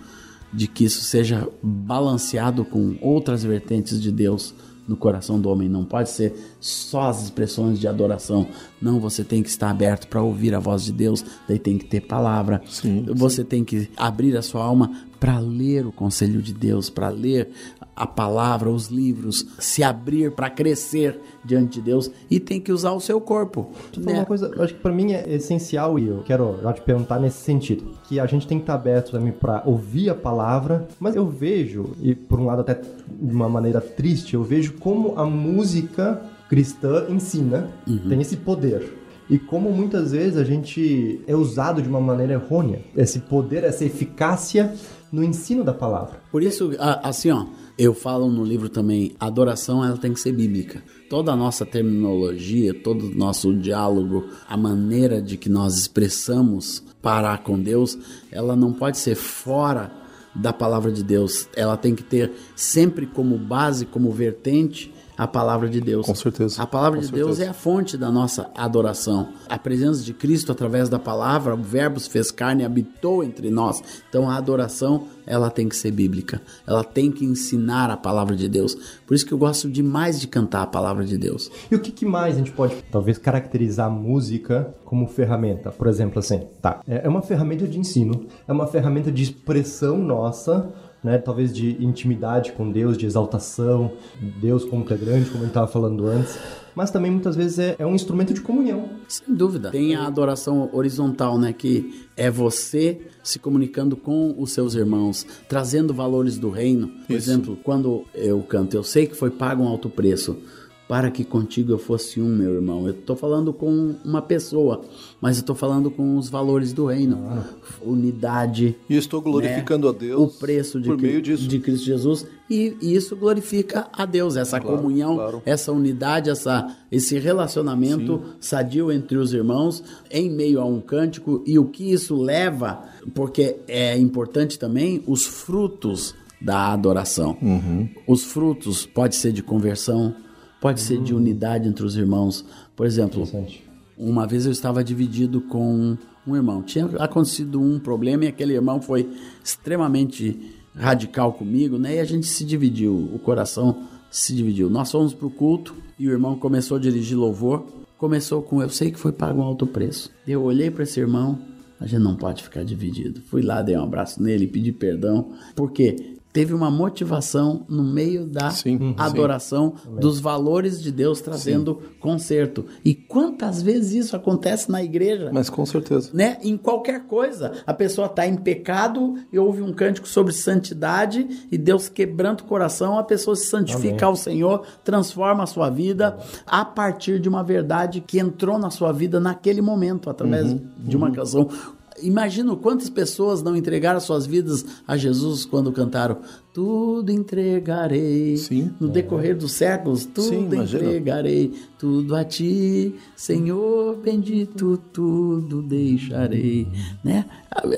De que isso seja balanceado com outras vertentes de Deus no coração do homem. Não pode ser só as expressões de adoração. Não, você tem que estar aberto para ouvir a voz de Deus, daí tem que ter palavra. Sim, você tem que abrir a sua alma para ler o conselho de Deus, para ler a palavra, os livros, se abrir para crescer diante de Deus e tem que usar o seu corpo. Né? uma coisa, acho que pra mim é essencial e eu quero já te perguntar nesse sentido, que a gente tem que estar aberto também pra ouvir a palavra, mas eu vejo, e por um lado até de uma maneira triste, eu vejo como a música cristã ensina, tem esse poder. E como muitas vezes a gente é usado de uma maneira errônea, esse poder, essa eficácia no ensino da palavra. Por isso, assim, ó, Eu falo no livro também, adoração ela tem que ser bíblica. Toda a nossa terminologia, todo o nosso diálogo, a maneira de que nós expressamos para com Deus, ela não pode ser fora da palavra de Deus. Ela tem que ter sempre como base, como vertente, a palavra de Deus. Com certeza. A palavra Com de Deus certeza. é a fonte da nossa adoração. A presença de Cristo através da palavra, o verbo se fez carne e habitou entre nós. Então a adoração, ela tem que ser bíblica. Ela tem que ensinar a palavra de Deus. Por isso que eu gosto demais de cantar a palavra de Deus. E o que, que mais a gente pode, talvez, caracterizar a música como ferramenta? Por exemplo, assim, tá, é é uma ferramenta de ensino, é uma ferramenta de expressão nossa, né? Talvez de intimidade com Deus, de exaltação, Deus como que é grande, como a gente estava falando antes. Mas também muitas vezes é, é um instrumento de comunhão. Sem dúvida. Tem a adoração horizontal, né? Que é você se comunicando com os seus irmãos, trazendo valores do reino. Por exemplo, quando eu canto, eu sei que foi pago um alto preço para que contigo eu fosse um, meu irmão. Eu estou falando com uma pessoa, mas eu estou falando com os valores do reino. Unidade, E estou glorificando né? a Deus o preço de, por meio disso. de Cristo Jesus e, e isso glorifica a Deus essa Claro, comunhão claro. essa unidade essa esse relacionamento sadio entre os irmãos em meio a um cântico e o que isso leva porque é importante também os frutos da adoração Uhum. os frutos pode ser de conversão pode ser de unidade entre os irmãos por exemplo uma vez eu estava dividido com um irmão. Tinha acontecido um problema e aquele irmão foi extremamente radical comigo, né? E a gente se dividiu, o coração se dividiu. Nós fomos pro culto e o irmão começou a dirigir louvor. Começou com eu sei que foi pago um alto preço. Eu olhei para esse irmão, a gente não pode ficar dividido. Fui lá, dei um abraço nele, pedi perdão, porque teve uma motivação no meio da Sim, sim. adoração dos valores de Deus trazendo conserto. E quantas vezes isso acontece na igreja? Mas com certeza. Né? Em qualquer coisa. A pessoa está em pecado e ouve um cântico sobre santidade e Deus quebranta o coração, a pessoa se santifica ao Senhor, transforma a sua vida a partir de uma verdade que entrou na sua vida naquele momento, através de uma canção. Imagino quantas pessoas não entregaram suas vidas a Jesus quando cantaram Tudo entregarei. Sim. No decorrer dos séculos, tudo Sim, entregarei. Tudo a ti, Senhor bendito, tudo deixarei. Né?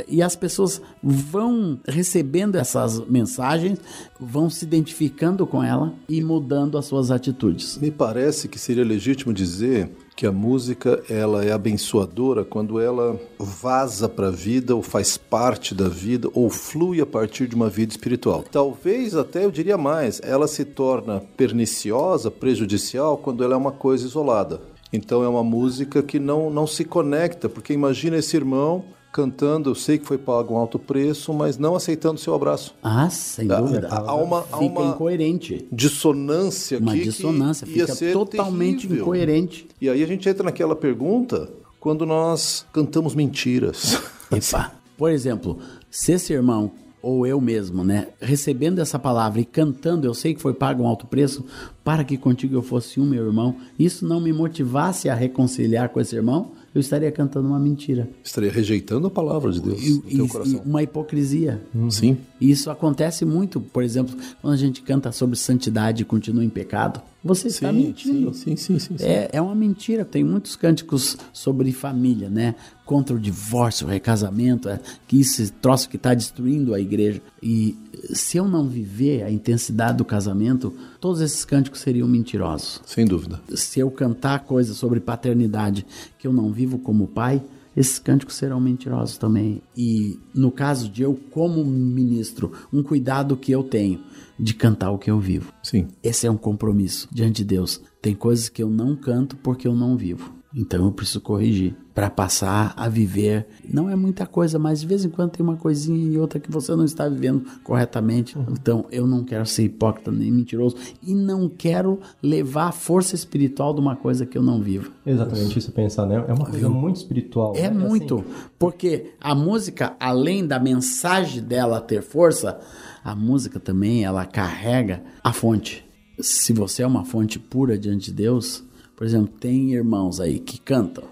E as pessoas vão recebendo essas mensagens, vão se identificando com ela e mudando as suas atitudes. Me parece que seria legítimo dizer que a música ela é abençoadora quando ela vaza para a vida ou faz parte da vida ou flui a partir de uma vida espiritual. Talvez até eu diria mais, ela se torna perniciosa, prejudicial quando ela é uma coisa isolada. Então é uma música que não, não se conecta, porque imagina esse irmão cantando, eu sei que foi pago um alto preço, mas não aceitando seu abraço. Ah, sem Há- dúvida. há uma- há Fica uma- incoerente. Dissonância Uma aqui que dissonância, ia fica totalmente terrível. incoerente. E aí a gente entra naquela pergunta quando nós cantamos mentiras. Epa. Por exemplo, se esse irmão ou eu mesmo, né, recebendo essa palavra e cantando, eu sei que foi pago um alto preço para que contigo eu fosse um meu irmão, isso não me motivasse a reconciliar com esse irmão, eu estaria cantando uma mentira. Estaria rejeitando a palavra de Deus E, no teu e- coração. e uma hipocrisia. Sim. E Isso acontece muito, por exemplo, quando a gente canta sobre santidade e continua em pecado. Você está Sim, mentindo. sim, sim, sim, sim, sim. É, é uma mentira. Tem muitos cânticos sobre família, né? Contra o divórcio, o recasamento, é, que esse troço que está destruindo a igreja. E se eu não viver a intensidade do casamento, todos esses cânticos seriam mentirosos. Sem dúvida. Se eu cantar coisas sobre paternidade que eu não vivo como pai, esses cânticos serão mentirosos também. E no caso de eu, como ministro, um cuidado que eu tenho de cantar o que eu vivo. Sim. Esse é um compromisso diante de Deus. Tem coisas que eu não canto porque eu não vivo. Então eu preciso corrigir para passar a viver. Não é muita coisa, mas de vez em quando tem uma coisinha e outra que você não está vivendo corretamente. Então eu não quero ser hipócrita nem mentiroso e não quero levar a força espiritual de uma coisa que eu não vivo. Exatamente isso pensar, né? É uma coisa muito espiritual. É né? muito, assim, porque a música, além da mensagem dela ter força, a música também ela carrega a fonte. Se você é uma fonte pura diante de Deus, por exemplo, tem irmãos aí que cantam,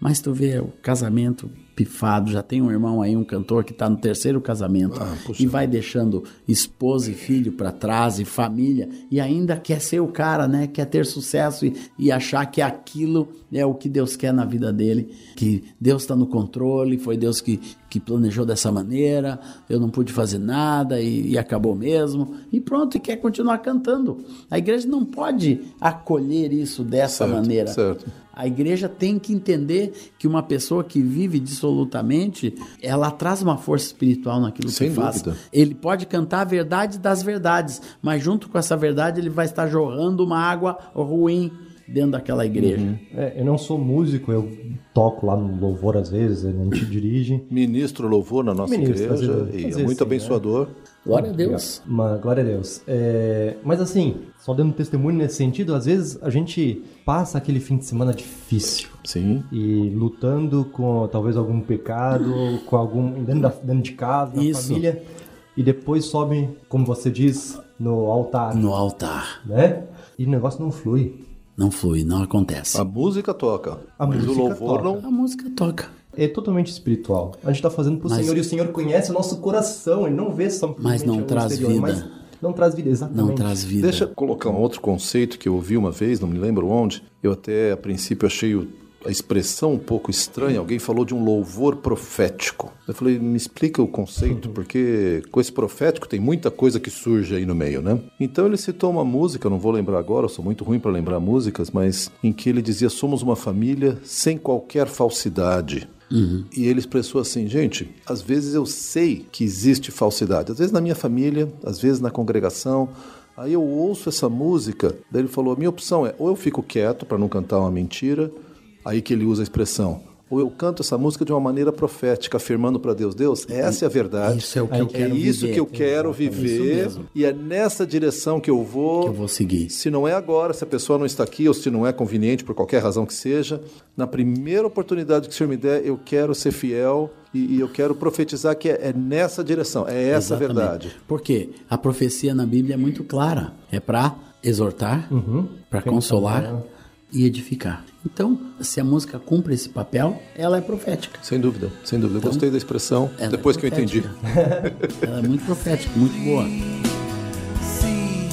mas tu vê o casamento pifado. Já tem um irmão aí, um cantor que está no terceiro casamento e vai deixando esposa e filho para trás e família e ainda quer ser o cara, né? Quer ter sucesso e, e achar que aquilo é o que Deus quer na vida dele, que Deus está no controle, foi Deus que, que planejou dessa maneira, eu não pude fazer nada e, e acabou mesmo. E pronto, e quer continuar cantando. A igreja não pode acolher isso dessa Certo, maneira. certo. A igreja tem que entender que uma pessoa que vive dissolutamente, ela traz uma força espiritual naquilo Sem que faz. dúvida. Ele pode cantar a verdade das verdades, mas junto com essa verdade ele vai estar jorrando uma água ruim dentro daquela igreja. É, eu não sou músico, eu toco lá no louvor às vezes, a gente dirige. Ministro louvor na nossa Ministro, igreja vezes, e é muito sim, abençoador. Glória a Deus. Uma, glória a Deus. É, mas assim, só dando testemunho nesse sentido, às vezes a gente passa aquele fim de semana difícil. Sim. E lutando com talvez algum pecado, com algum. dentro, da- dentro de casa, Isso. família. E depois sobe, como você diz, no altar, No altar. né? E o negócio não flui. Não flui, não acontece. A música toca, A mas música o louvor toca. não. A música toca. É totalmente espiritual. A gente tá fazendo pro Mas- Senhor e o Senhor conhece o nosso coração. Ele não vê só Mas não o traz exterior, vida. Mas não traz vida, exatamente. Não traz vida. Deixa eu colocar um outro conceito que eu ouvi uma vez, não me lembro onde. Eu até, a princípio, achei o- a expressão um pouco estranha. Alguém falou de um louvor profético. Eu falei, me explica o conceito, porque com esse profético tem muita coisa que surge aí no meio, né? Então ele citou uma música, não vou lembrar agora, eu sou muito ruim para lembrar músicas, mas em que ele dizia: somos uma família sem qualquer falsidade. E ele expressou assim, gente, às vezes eu sei que existe falsidade, às vezes na minha família, às vezes na congregação. Aí eu ouço essa música, daí ele falou: a minha opção é ou eu fico quieto para não cantar uma mentira, aí que ele usa a expressão, ou eu canto essa música de uma maneira profética, afirmando para Deus: Deus, essa é a verdade. Isso é o que eu quero isso viver. que eu quero viver. E é nessa direção que eu vou. Que eu vou seguir. Se não é agora, se a pessoa não está aqui ou se não é conveniente por qualquer razão que seja, na primeira oportunidade que o Senhor me der, eu quero ser fiel e, e eu quero profetizar que é, é nessa direção, é essa Exatamente. verdade. Porque a profecia na Bíblia é muito clara. É para exortar, para consolar e edificar. Então, se a música cumpre esse papel, ela é profética. Sem dúvida, sem dúvida. Eu gostei da expressão Ela depois é que eu entendi. ela é muito profética, muito boa. Sim,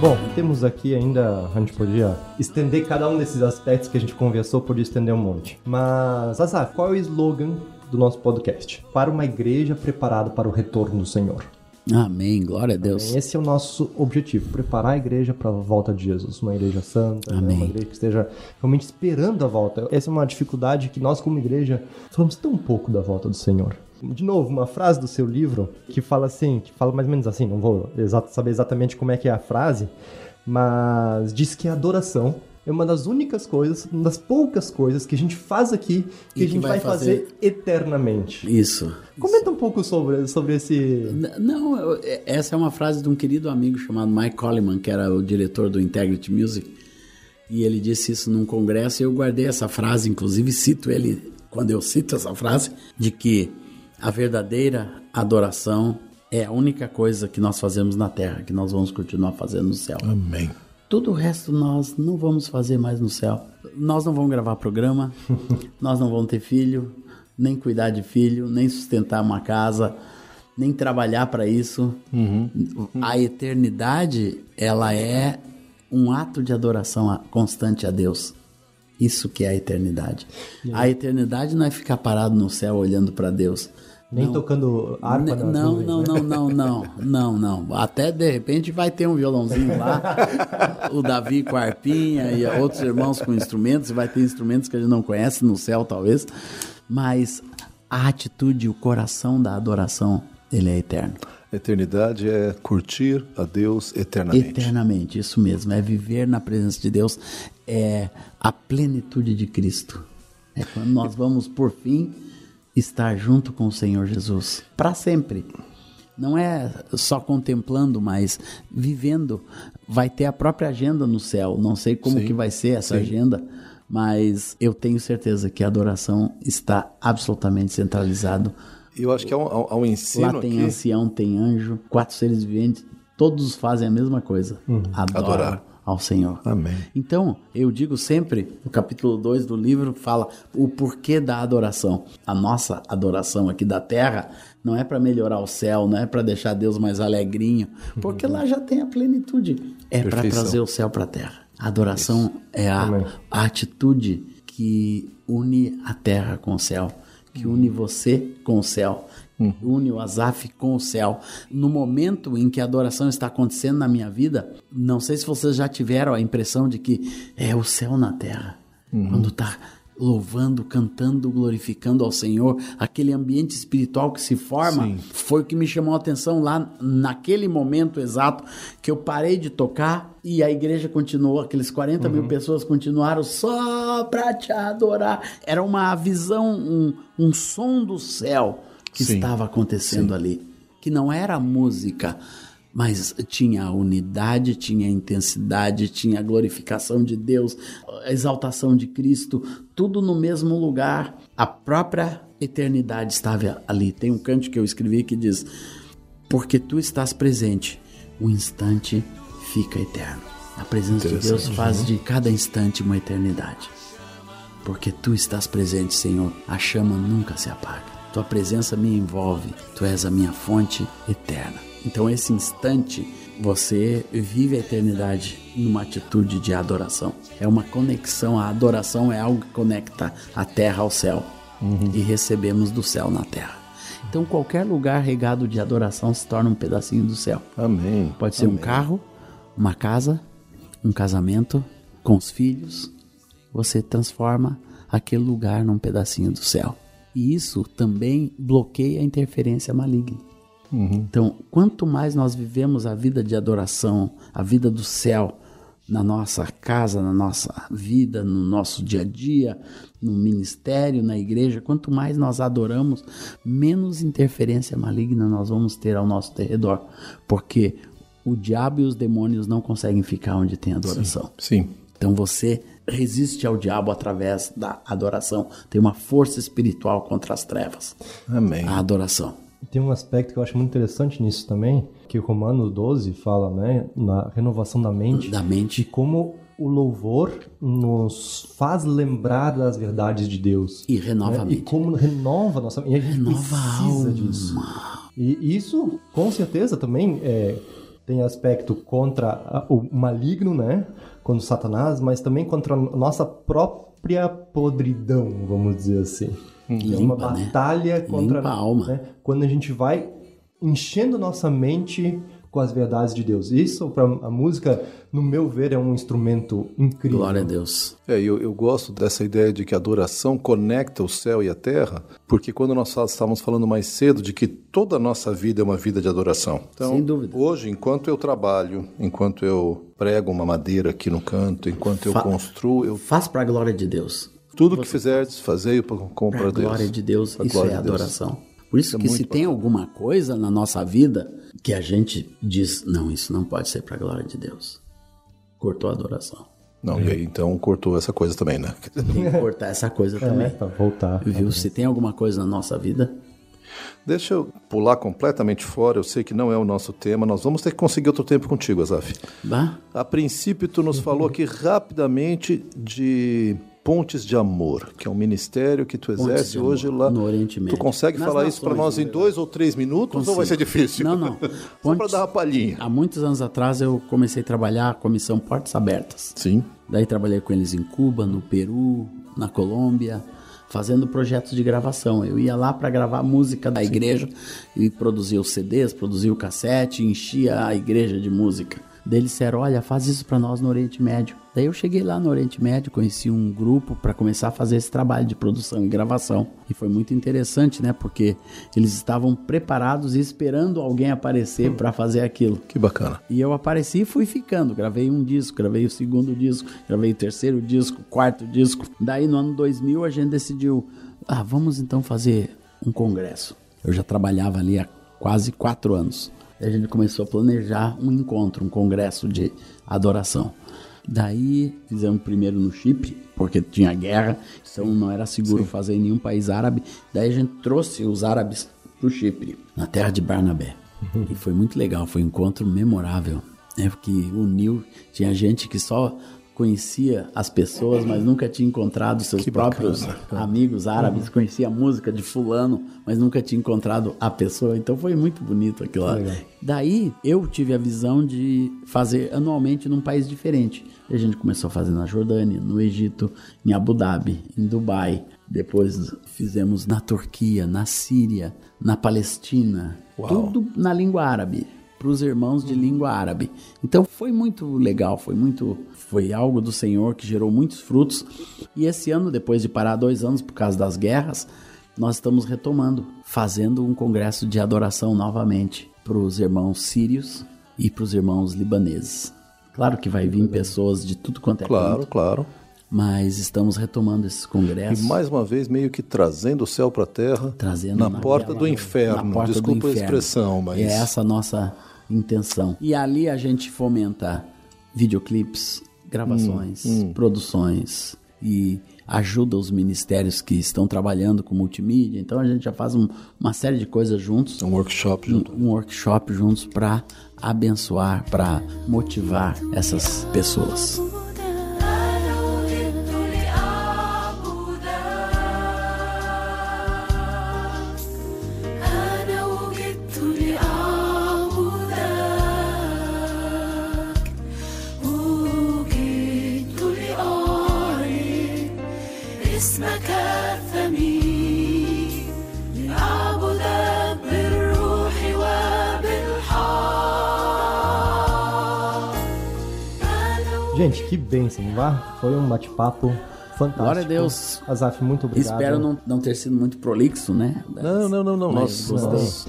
Bom, temos aqui ainda, a gente podia estender cada um desses aspectos que a gente conversou, podia estender um monte. Mas, Azar, qual é o slogan do nosso podcast? Para uma igreja preparada para o retorno do Senhor. Amém, glória a Deus. Esse é o nosso objetivo, preparar a igreja para a volta de Jesus, uma igreja santa, né? Uma igreja que esteja realmente esperando a volta. Essa é uma dificuldade que nós como igreja falamos tão pouco da volta do Senhor. De novo, uma frase do seu livro que fala assim, que fala mais ou menos assim, não vou saber exatamente como é que é a frase, mas diz que a adoração é uma das únicas coisas, uma das poucas coisas que a gente faz aqui que E a que gente vai vai fazer, fazer- eternamente. Isso. Comenta um pouco sobre, sobre esse... Não, eu- é- essa é uma frase de um querido amigo chamado Mike Coleman, que era o diretor do Integrity Music, e ele disse isso num congresso e eu guardei essa frase, inclusive cito ele quando eu cito essa frase, de que a verdadeira adoração é a única coisa que nós fazemos na terra, que nós vamos continuar fazendo no céu. Amém. Todo o resto nós não vamos fazer mais no céu. Nós não vamos gravar programa, nós não vamos ter filho, nem cuidar de filho, nem sustentar uma casa, nem trabalhar para isso. A eternidade, ela é um ato de adoração constante a Deus. Isso que é a eternidade. A eternidade não é ficar parado no céu olhando para Deus. Nem tocando harpa N- não, nuvens, não, né? não, não, não, não, não. Até de repente vai ter um violãozinho lá, o Davi com a arpinha e outros irmãos com instrumentos, vai ter instrumentos que a gente não conhece no céu, talvez. Mas a atitude, o coração da adoração, ele é eterno. Eternidade é curtir a Deus eternamente. Eternamente, isso mesmo. É viver na presença de Deus, é a plenitude de Cristo. É quando nós vamos, por fim, estar junto com o Senhor Jesus. Para sempre. Não é só contemplando, mas vivendo. Vai ter a própria agenda no céu. Não sei como Sim, que vai ser essa agenda, mas eu tenho certeza que a adoração está absolutamente centralizado Eu acho que há um, há um ensino Lá tem aqui. ancião, tem anjo, quatro seres viventes, todos fazem a mesma coisa. Adoram Adorar. Ao Senhor. Amém. Então, eu digo sempre, no capítulo 2 do livro, fala o porquê da adoração. A nossa adoração aqui da terra não é para melhorar o céu, não é para deixar Deus mais alegrinho, porque lá já tem a plenitude. É para trazer o céu para a terra. A adoração é a, a atitude que une a terra com o céu, que une você com o céu. Une o Azaf com o céu. No momento em que a adoração está acontecendo na minha vida, não sei se vocês já tiveram a impressão de que é o céu na terra. Quando está louvando, cantando, glorificando ao Senhor, aquele ambiente espiritual que se forma, Sim. foi o que me chamou a atenção lá naquele momento exato que eu parei de tocar e a igreja continuou, aqueles 40 mil pessoas continuaram só para te adorar. Era uma visão, um, um som do céu que Sim. estava acontecendo ali, que não era música. Mas tinha a unidade, tinha a intensidade, tinha a glorificação de Deus, a exaltação de Cristo, tudo no mesmo lugar. A própria eternidade estava ali. Tem um canto que eu escrevi que diz: Porque tu estás presente, o instante fica eterno. A presença de Deus faz de cada instante uma eternidade. Porque tu estás presente, Senhor, a chama nunca se apaga. Tua presença me envolve, tu és a minha fonte eterna. Então, esse instante, você vive a eternidade numa atitude de adoração. É uma conexão, a adoração é algo que conecta a terra ao céu e recebemos do céu na terra. Então, qualquer lugar regado de adoração se torna um pedacinho do céu. Amém. Pode ser um carro, uma casa, um casamento com os filhos. Você transforma aquele lugar num pedacinho do céu. E isso também bloqueia a interferência maligna. Então, quanto mais nós vivemos a vida de adoração, a vida do céu, na nossa casa, na nossa vida, no nosso dia a dia, no ministério, na igreja, quanto mais nós adoramos, menos interferência maligna nós vamos ter ao nosso redor. Porque o diabo e os demônios não conseguem ficar onde tem adoração. Sim. Então você resiste ao diabo através da adoração. Tem uma força espiritual contra as trevas. Amém. A adoração. Tem um aspecto que eu acho muito interessante nisso também, que o Romanos 12 fala, né, na renovação da mente, Da de mente. como o louvor nos faz lembrar das verdades de Deus. E renova né? a E mente. como renova a nossa mente. E a gente Renova a precisa alma. disso. E isso, com certeza, também é, tem aspecto contra a- o maligno, né? Contra Satanás, mas também contra a nossa própria podridão, vamos dizer assim. é uma Limpa, né? batalha contra Limpa a alma. né? Quando a gente vai enchendo nossa mente com as verdades de Deus. Isso, para a música, no meu ver, é um instrumento incrível. Glória a Deus. É, eu, eu gosto dessa ideia de que a adoração conecta o céu e a terra, porque quando nós estávamos falando mais cedo de que toda a nossa vida é uma vida de adoração. Então, Sem dúvida. hoje, enquanto eu trabalho, enquanto eu prego uma madeira aqui no canto, enquanto eu Fa- construo, eu, Faz para a glória de Deus. tudo que fizerdes, fazei Para a Deus. glória de Deus, Pra isso glória é de Deus. Por isso É que se tem alguma coisa na nossa vida que a gente diz, não, isso não pode ser para a glória de Deus. Cortou a adoração. Não, aí, então cortou essa coisa também, né? Tem que cortar essa coisa É, também. para voltar. Viu? Se tem alguma coisa na nossa vida, Deixa eu pular completamente fora, eu sei que não é o nosso tema, nós vamos ter que conseguir outro tempo contigo, Azaf. vá. A princípio, tu nos falou aqui rapidamente de Pontes de Amor, que é um ministério que tu Pontes exerce hoje lá. no Oriente Médio. Tu consegue Nas falar isso para nós em dois ou três minutos ou vai ser Consigo. difícil? Não, não. Só para Pontes- dar uma palhinha. Há muitos anos atrás eu comecei a trabalhar a comissão Portas Abertas. Sim. Daí trabalhei com eles em Cuba, no Peru, na Colômbia, fazendo projetos de gravação. Eu ia lá para gravar música da igreja e produzia os CDs, produzia o cassete, enchia a igreja de música. Daí eles disseram: Olha, faz isso para nós no Oriente Médio. Daí eu cheguei lá no Oriente Médio, conheci um grupo para começar a fazer esse trabalho de produção e gravação. E foi muito interessante, né? Porque eles estavam preparados e esperando alguém aparecer para fazer aquilo. Que bacana. E eu apareci e fui ficando. Gravei um disco, gravei o segundo disco, gravei o terceiro disco, quarto disco. Daí no ano 2000 a gente decidiu, ah, vamos então fazer um congresso. Eu já trabalhava ali há quase quatro anos. Daí a gente começou a planejar um encontro, um congresso de adoração. Daí fizemos primeiro no Chipre, porque tinha guerra, então não era seguro fazer em nenhum país árabe. Daí a gente trouxe os árabes pro Chipre, na terra de Barnabé. e foi muito legal, foi um encontro memorável, né? Porque uniu, tinha gente que só conhecia as pessoas, mas nunca tinha encontrado seus próprios amigos árabes, conhecia a música de fulano, mas nunca tinha encontrado a pessoa. Então foi muito bonito aquilo lá. Daí eu tive a visão de fazer anualmente num país diferente. E a gente começou a fazer na Jordânia, no Egito, em Abu Dhabi, em Dubai. Depois fizemos na Turquia, na Síria, na Palestina. Tudo na língua árabe para os irmãos de língua árabe. Então foi muito legal, foi muito, foi algo do Senhor que gerou muitos frutos. E esse ano, depois de parar dois anos por causa das guerras, nós estamos retomando, fazendo um congresso de adoração novamente para os irmãos sírios e para os irmãos libaneses. Claro que vai vir pessoas de tudo quanto é Claro, claro. mas estamos retomando esses E congressos. mais uma vez, meio que trazendo o céu para a terra, trazendo na na- porta do na inferno. porta do Desculpa a inferno. expressão, mas É essa nossa intenção. E ali a gente fomenta videoclipes, gravações, Hum, produções e ajuda os ministérios que estão trabalhando com multimídia. Então a gente já faz um- uma série de coisas juntos. um workshop Um, junto. um workshop juntos para abençoar, para motivar essas pessoas. Gente, que bênção, não vá? Foi um bate-papo fantástico. Glória a Deus. Azaf, muito obrigado. Espero não, não ter sido muito prolixo, né? Não, não, não, não. Mas Nós,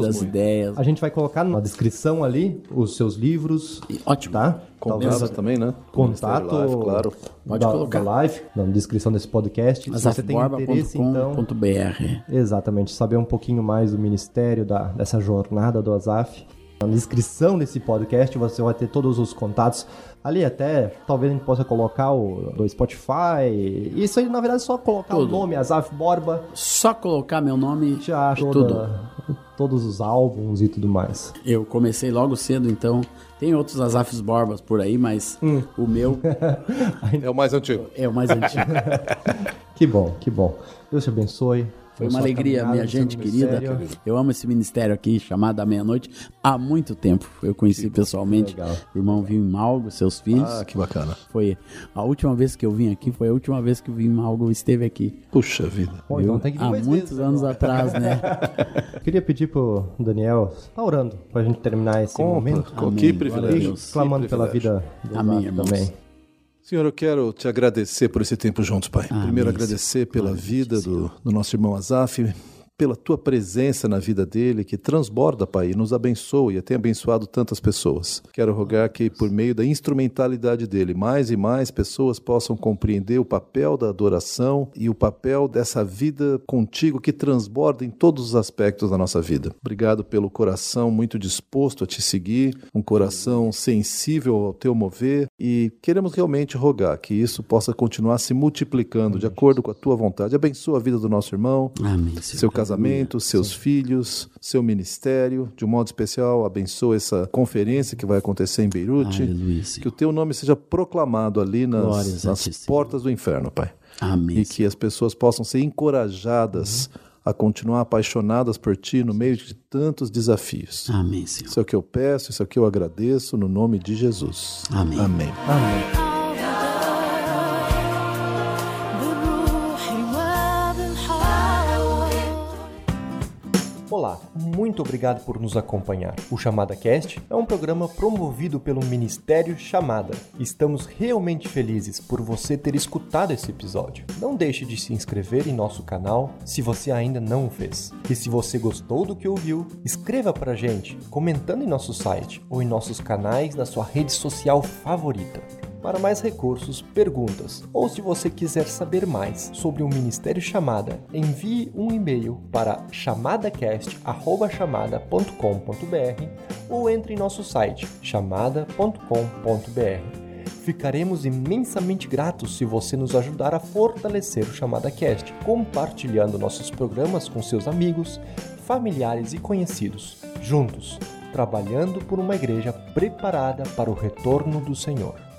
das ideias. A gente vai colocar na descrição ali os seus livros, E- Ótimo. tá? Contato também, né? contato Live, claro. Pode da, colocar. da live, na descrição desse podcast. Se você tem interesse, então... Azafborba.com.br Exatamente, saber um pouquinho mais do ministério, da, dessa jornada do Azaf. Na descrição desse podcast você vai ter todos os contatos. Ali até, talvez a gente possa colocar o do Spotify. Isso aí, na verdade, é só colocar Tudo. o nome Azaf Borba. Só colocar meu nome Já e toda- tudo. todos os álbuns e tudo mais. Eu comecei logo cedo, então tem outros Azafs Borbas por aí, mas Hum. o meu É o mais antigo. é o mais antigo. Que bom, que bom. Deus te abençoe. Foi uma alegria, minha gente querida. Eu amo esse ministério aqui, chamado à meia-noite, há muito tempo. Eu conheci pessoalmente legal. o irmão Vinho Malgo, seus filhos. Ah, que bacana. Foi a última vez que eu vim aqui, foi a última vez que o Vinho Malgo esteve aqui. Puxa vida. Bom, então tem que Há muitos vezes anos agora. atrás, né? Queria pedir pro Daniel, tá orando, pra gente terminar esse momento. Com que privilégio. E clamando Que pela privilégio. vida do Amém, irmãos. também. Senhor, eu quero te agradecer por esse tempo juntos, Pai. Amém, Primeiro, agradecer pela vida do, do nosso irmão Azaf, pela tua presença na vida dele, que transborda, Pai, e nos abençoa e tem abençoado tantas pessoas. Quero rogar que, por meio da instrumentalidade dele, mais e mais pessoas possam compreender o papel da adoração e o papel dessa vida contigo que transborda em todos os aspectos da nossa vida. Obrigado pelo coração muito disposto a te seguir, um coração sensível ao teu mover e queremos realmente rogar que isso possa continuar se multiplicando de acordo com a tua vontade. Abençoa a vida do nosso irmão, Amém, seu casamento, casamento, Aleluia. seus Sim. filhos, seu ministério. De um modo especial, abençoa essa conferência que vai acontecer em Beirute. Aleluia, que o teu nome seja proclamado ali nas, nas portas do inferno, Pai. Amém. E que as pessoas possam ser encorajadas. A continuar apaixonadas por Ti no meio de tantos desafios. Amém, Senhor. Isso é o que eu peço, isso é o que eu agradeço, no nome de Jesus. Amém. Amém. Amém. Olá, muito obrigado por nos acompanhar. O Chamada Cast é um programa promovido pelo Ministério Chamada. Estamos realmente felizes por você ter escutado esse episódio. Não deixe de se inscrever em nosso canal se você ainda não o fez. E se você gostou do que ouviu, escreva pra gente comentando em nosso site ou em nossos canais na sua rede social favorita. Para mais recursos, perguntas ou se você quiser saber mais sobre o Ministério Chamada, envie um e-mail para chamadacast@chamada.com.br ou entre em nosso site chamada.com.br. Ficaremos imensamente gratos se você nos ajudar a fortalecer o Chamada Cast, compartilhando nossos programas com seus amigos, familiares e conhecidos. Juntos, trabalhando por uma igreja preparada para o retorno do Senhor.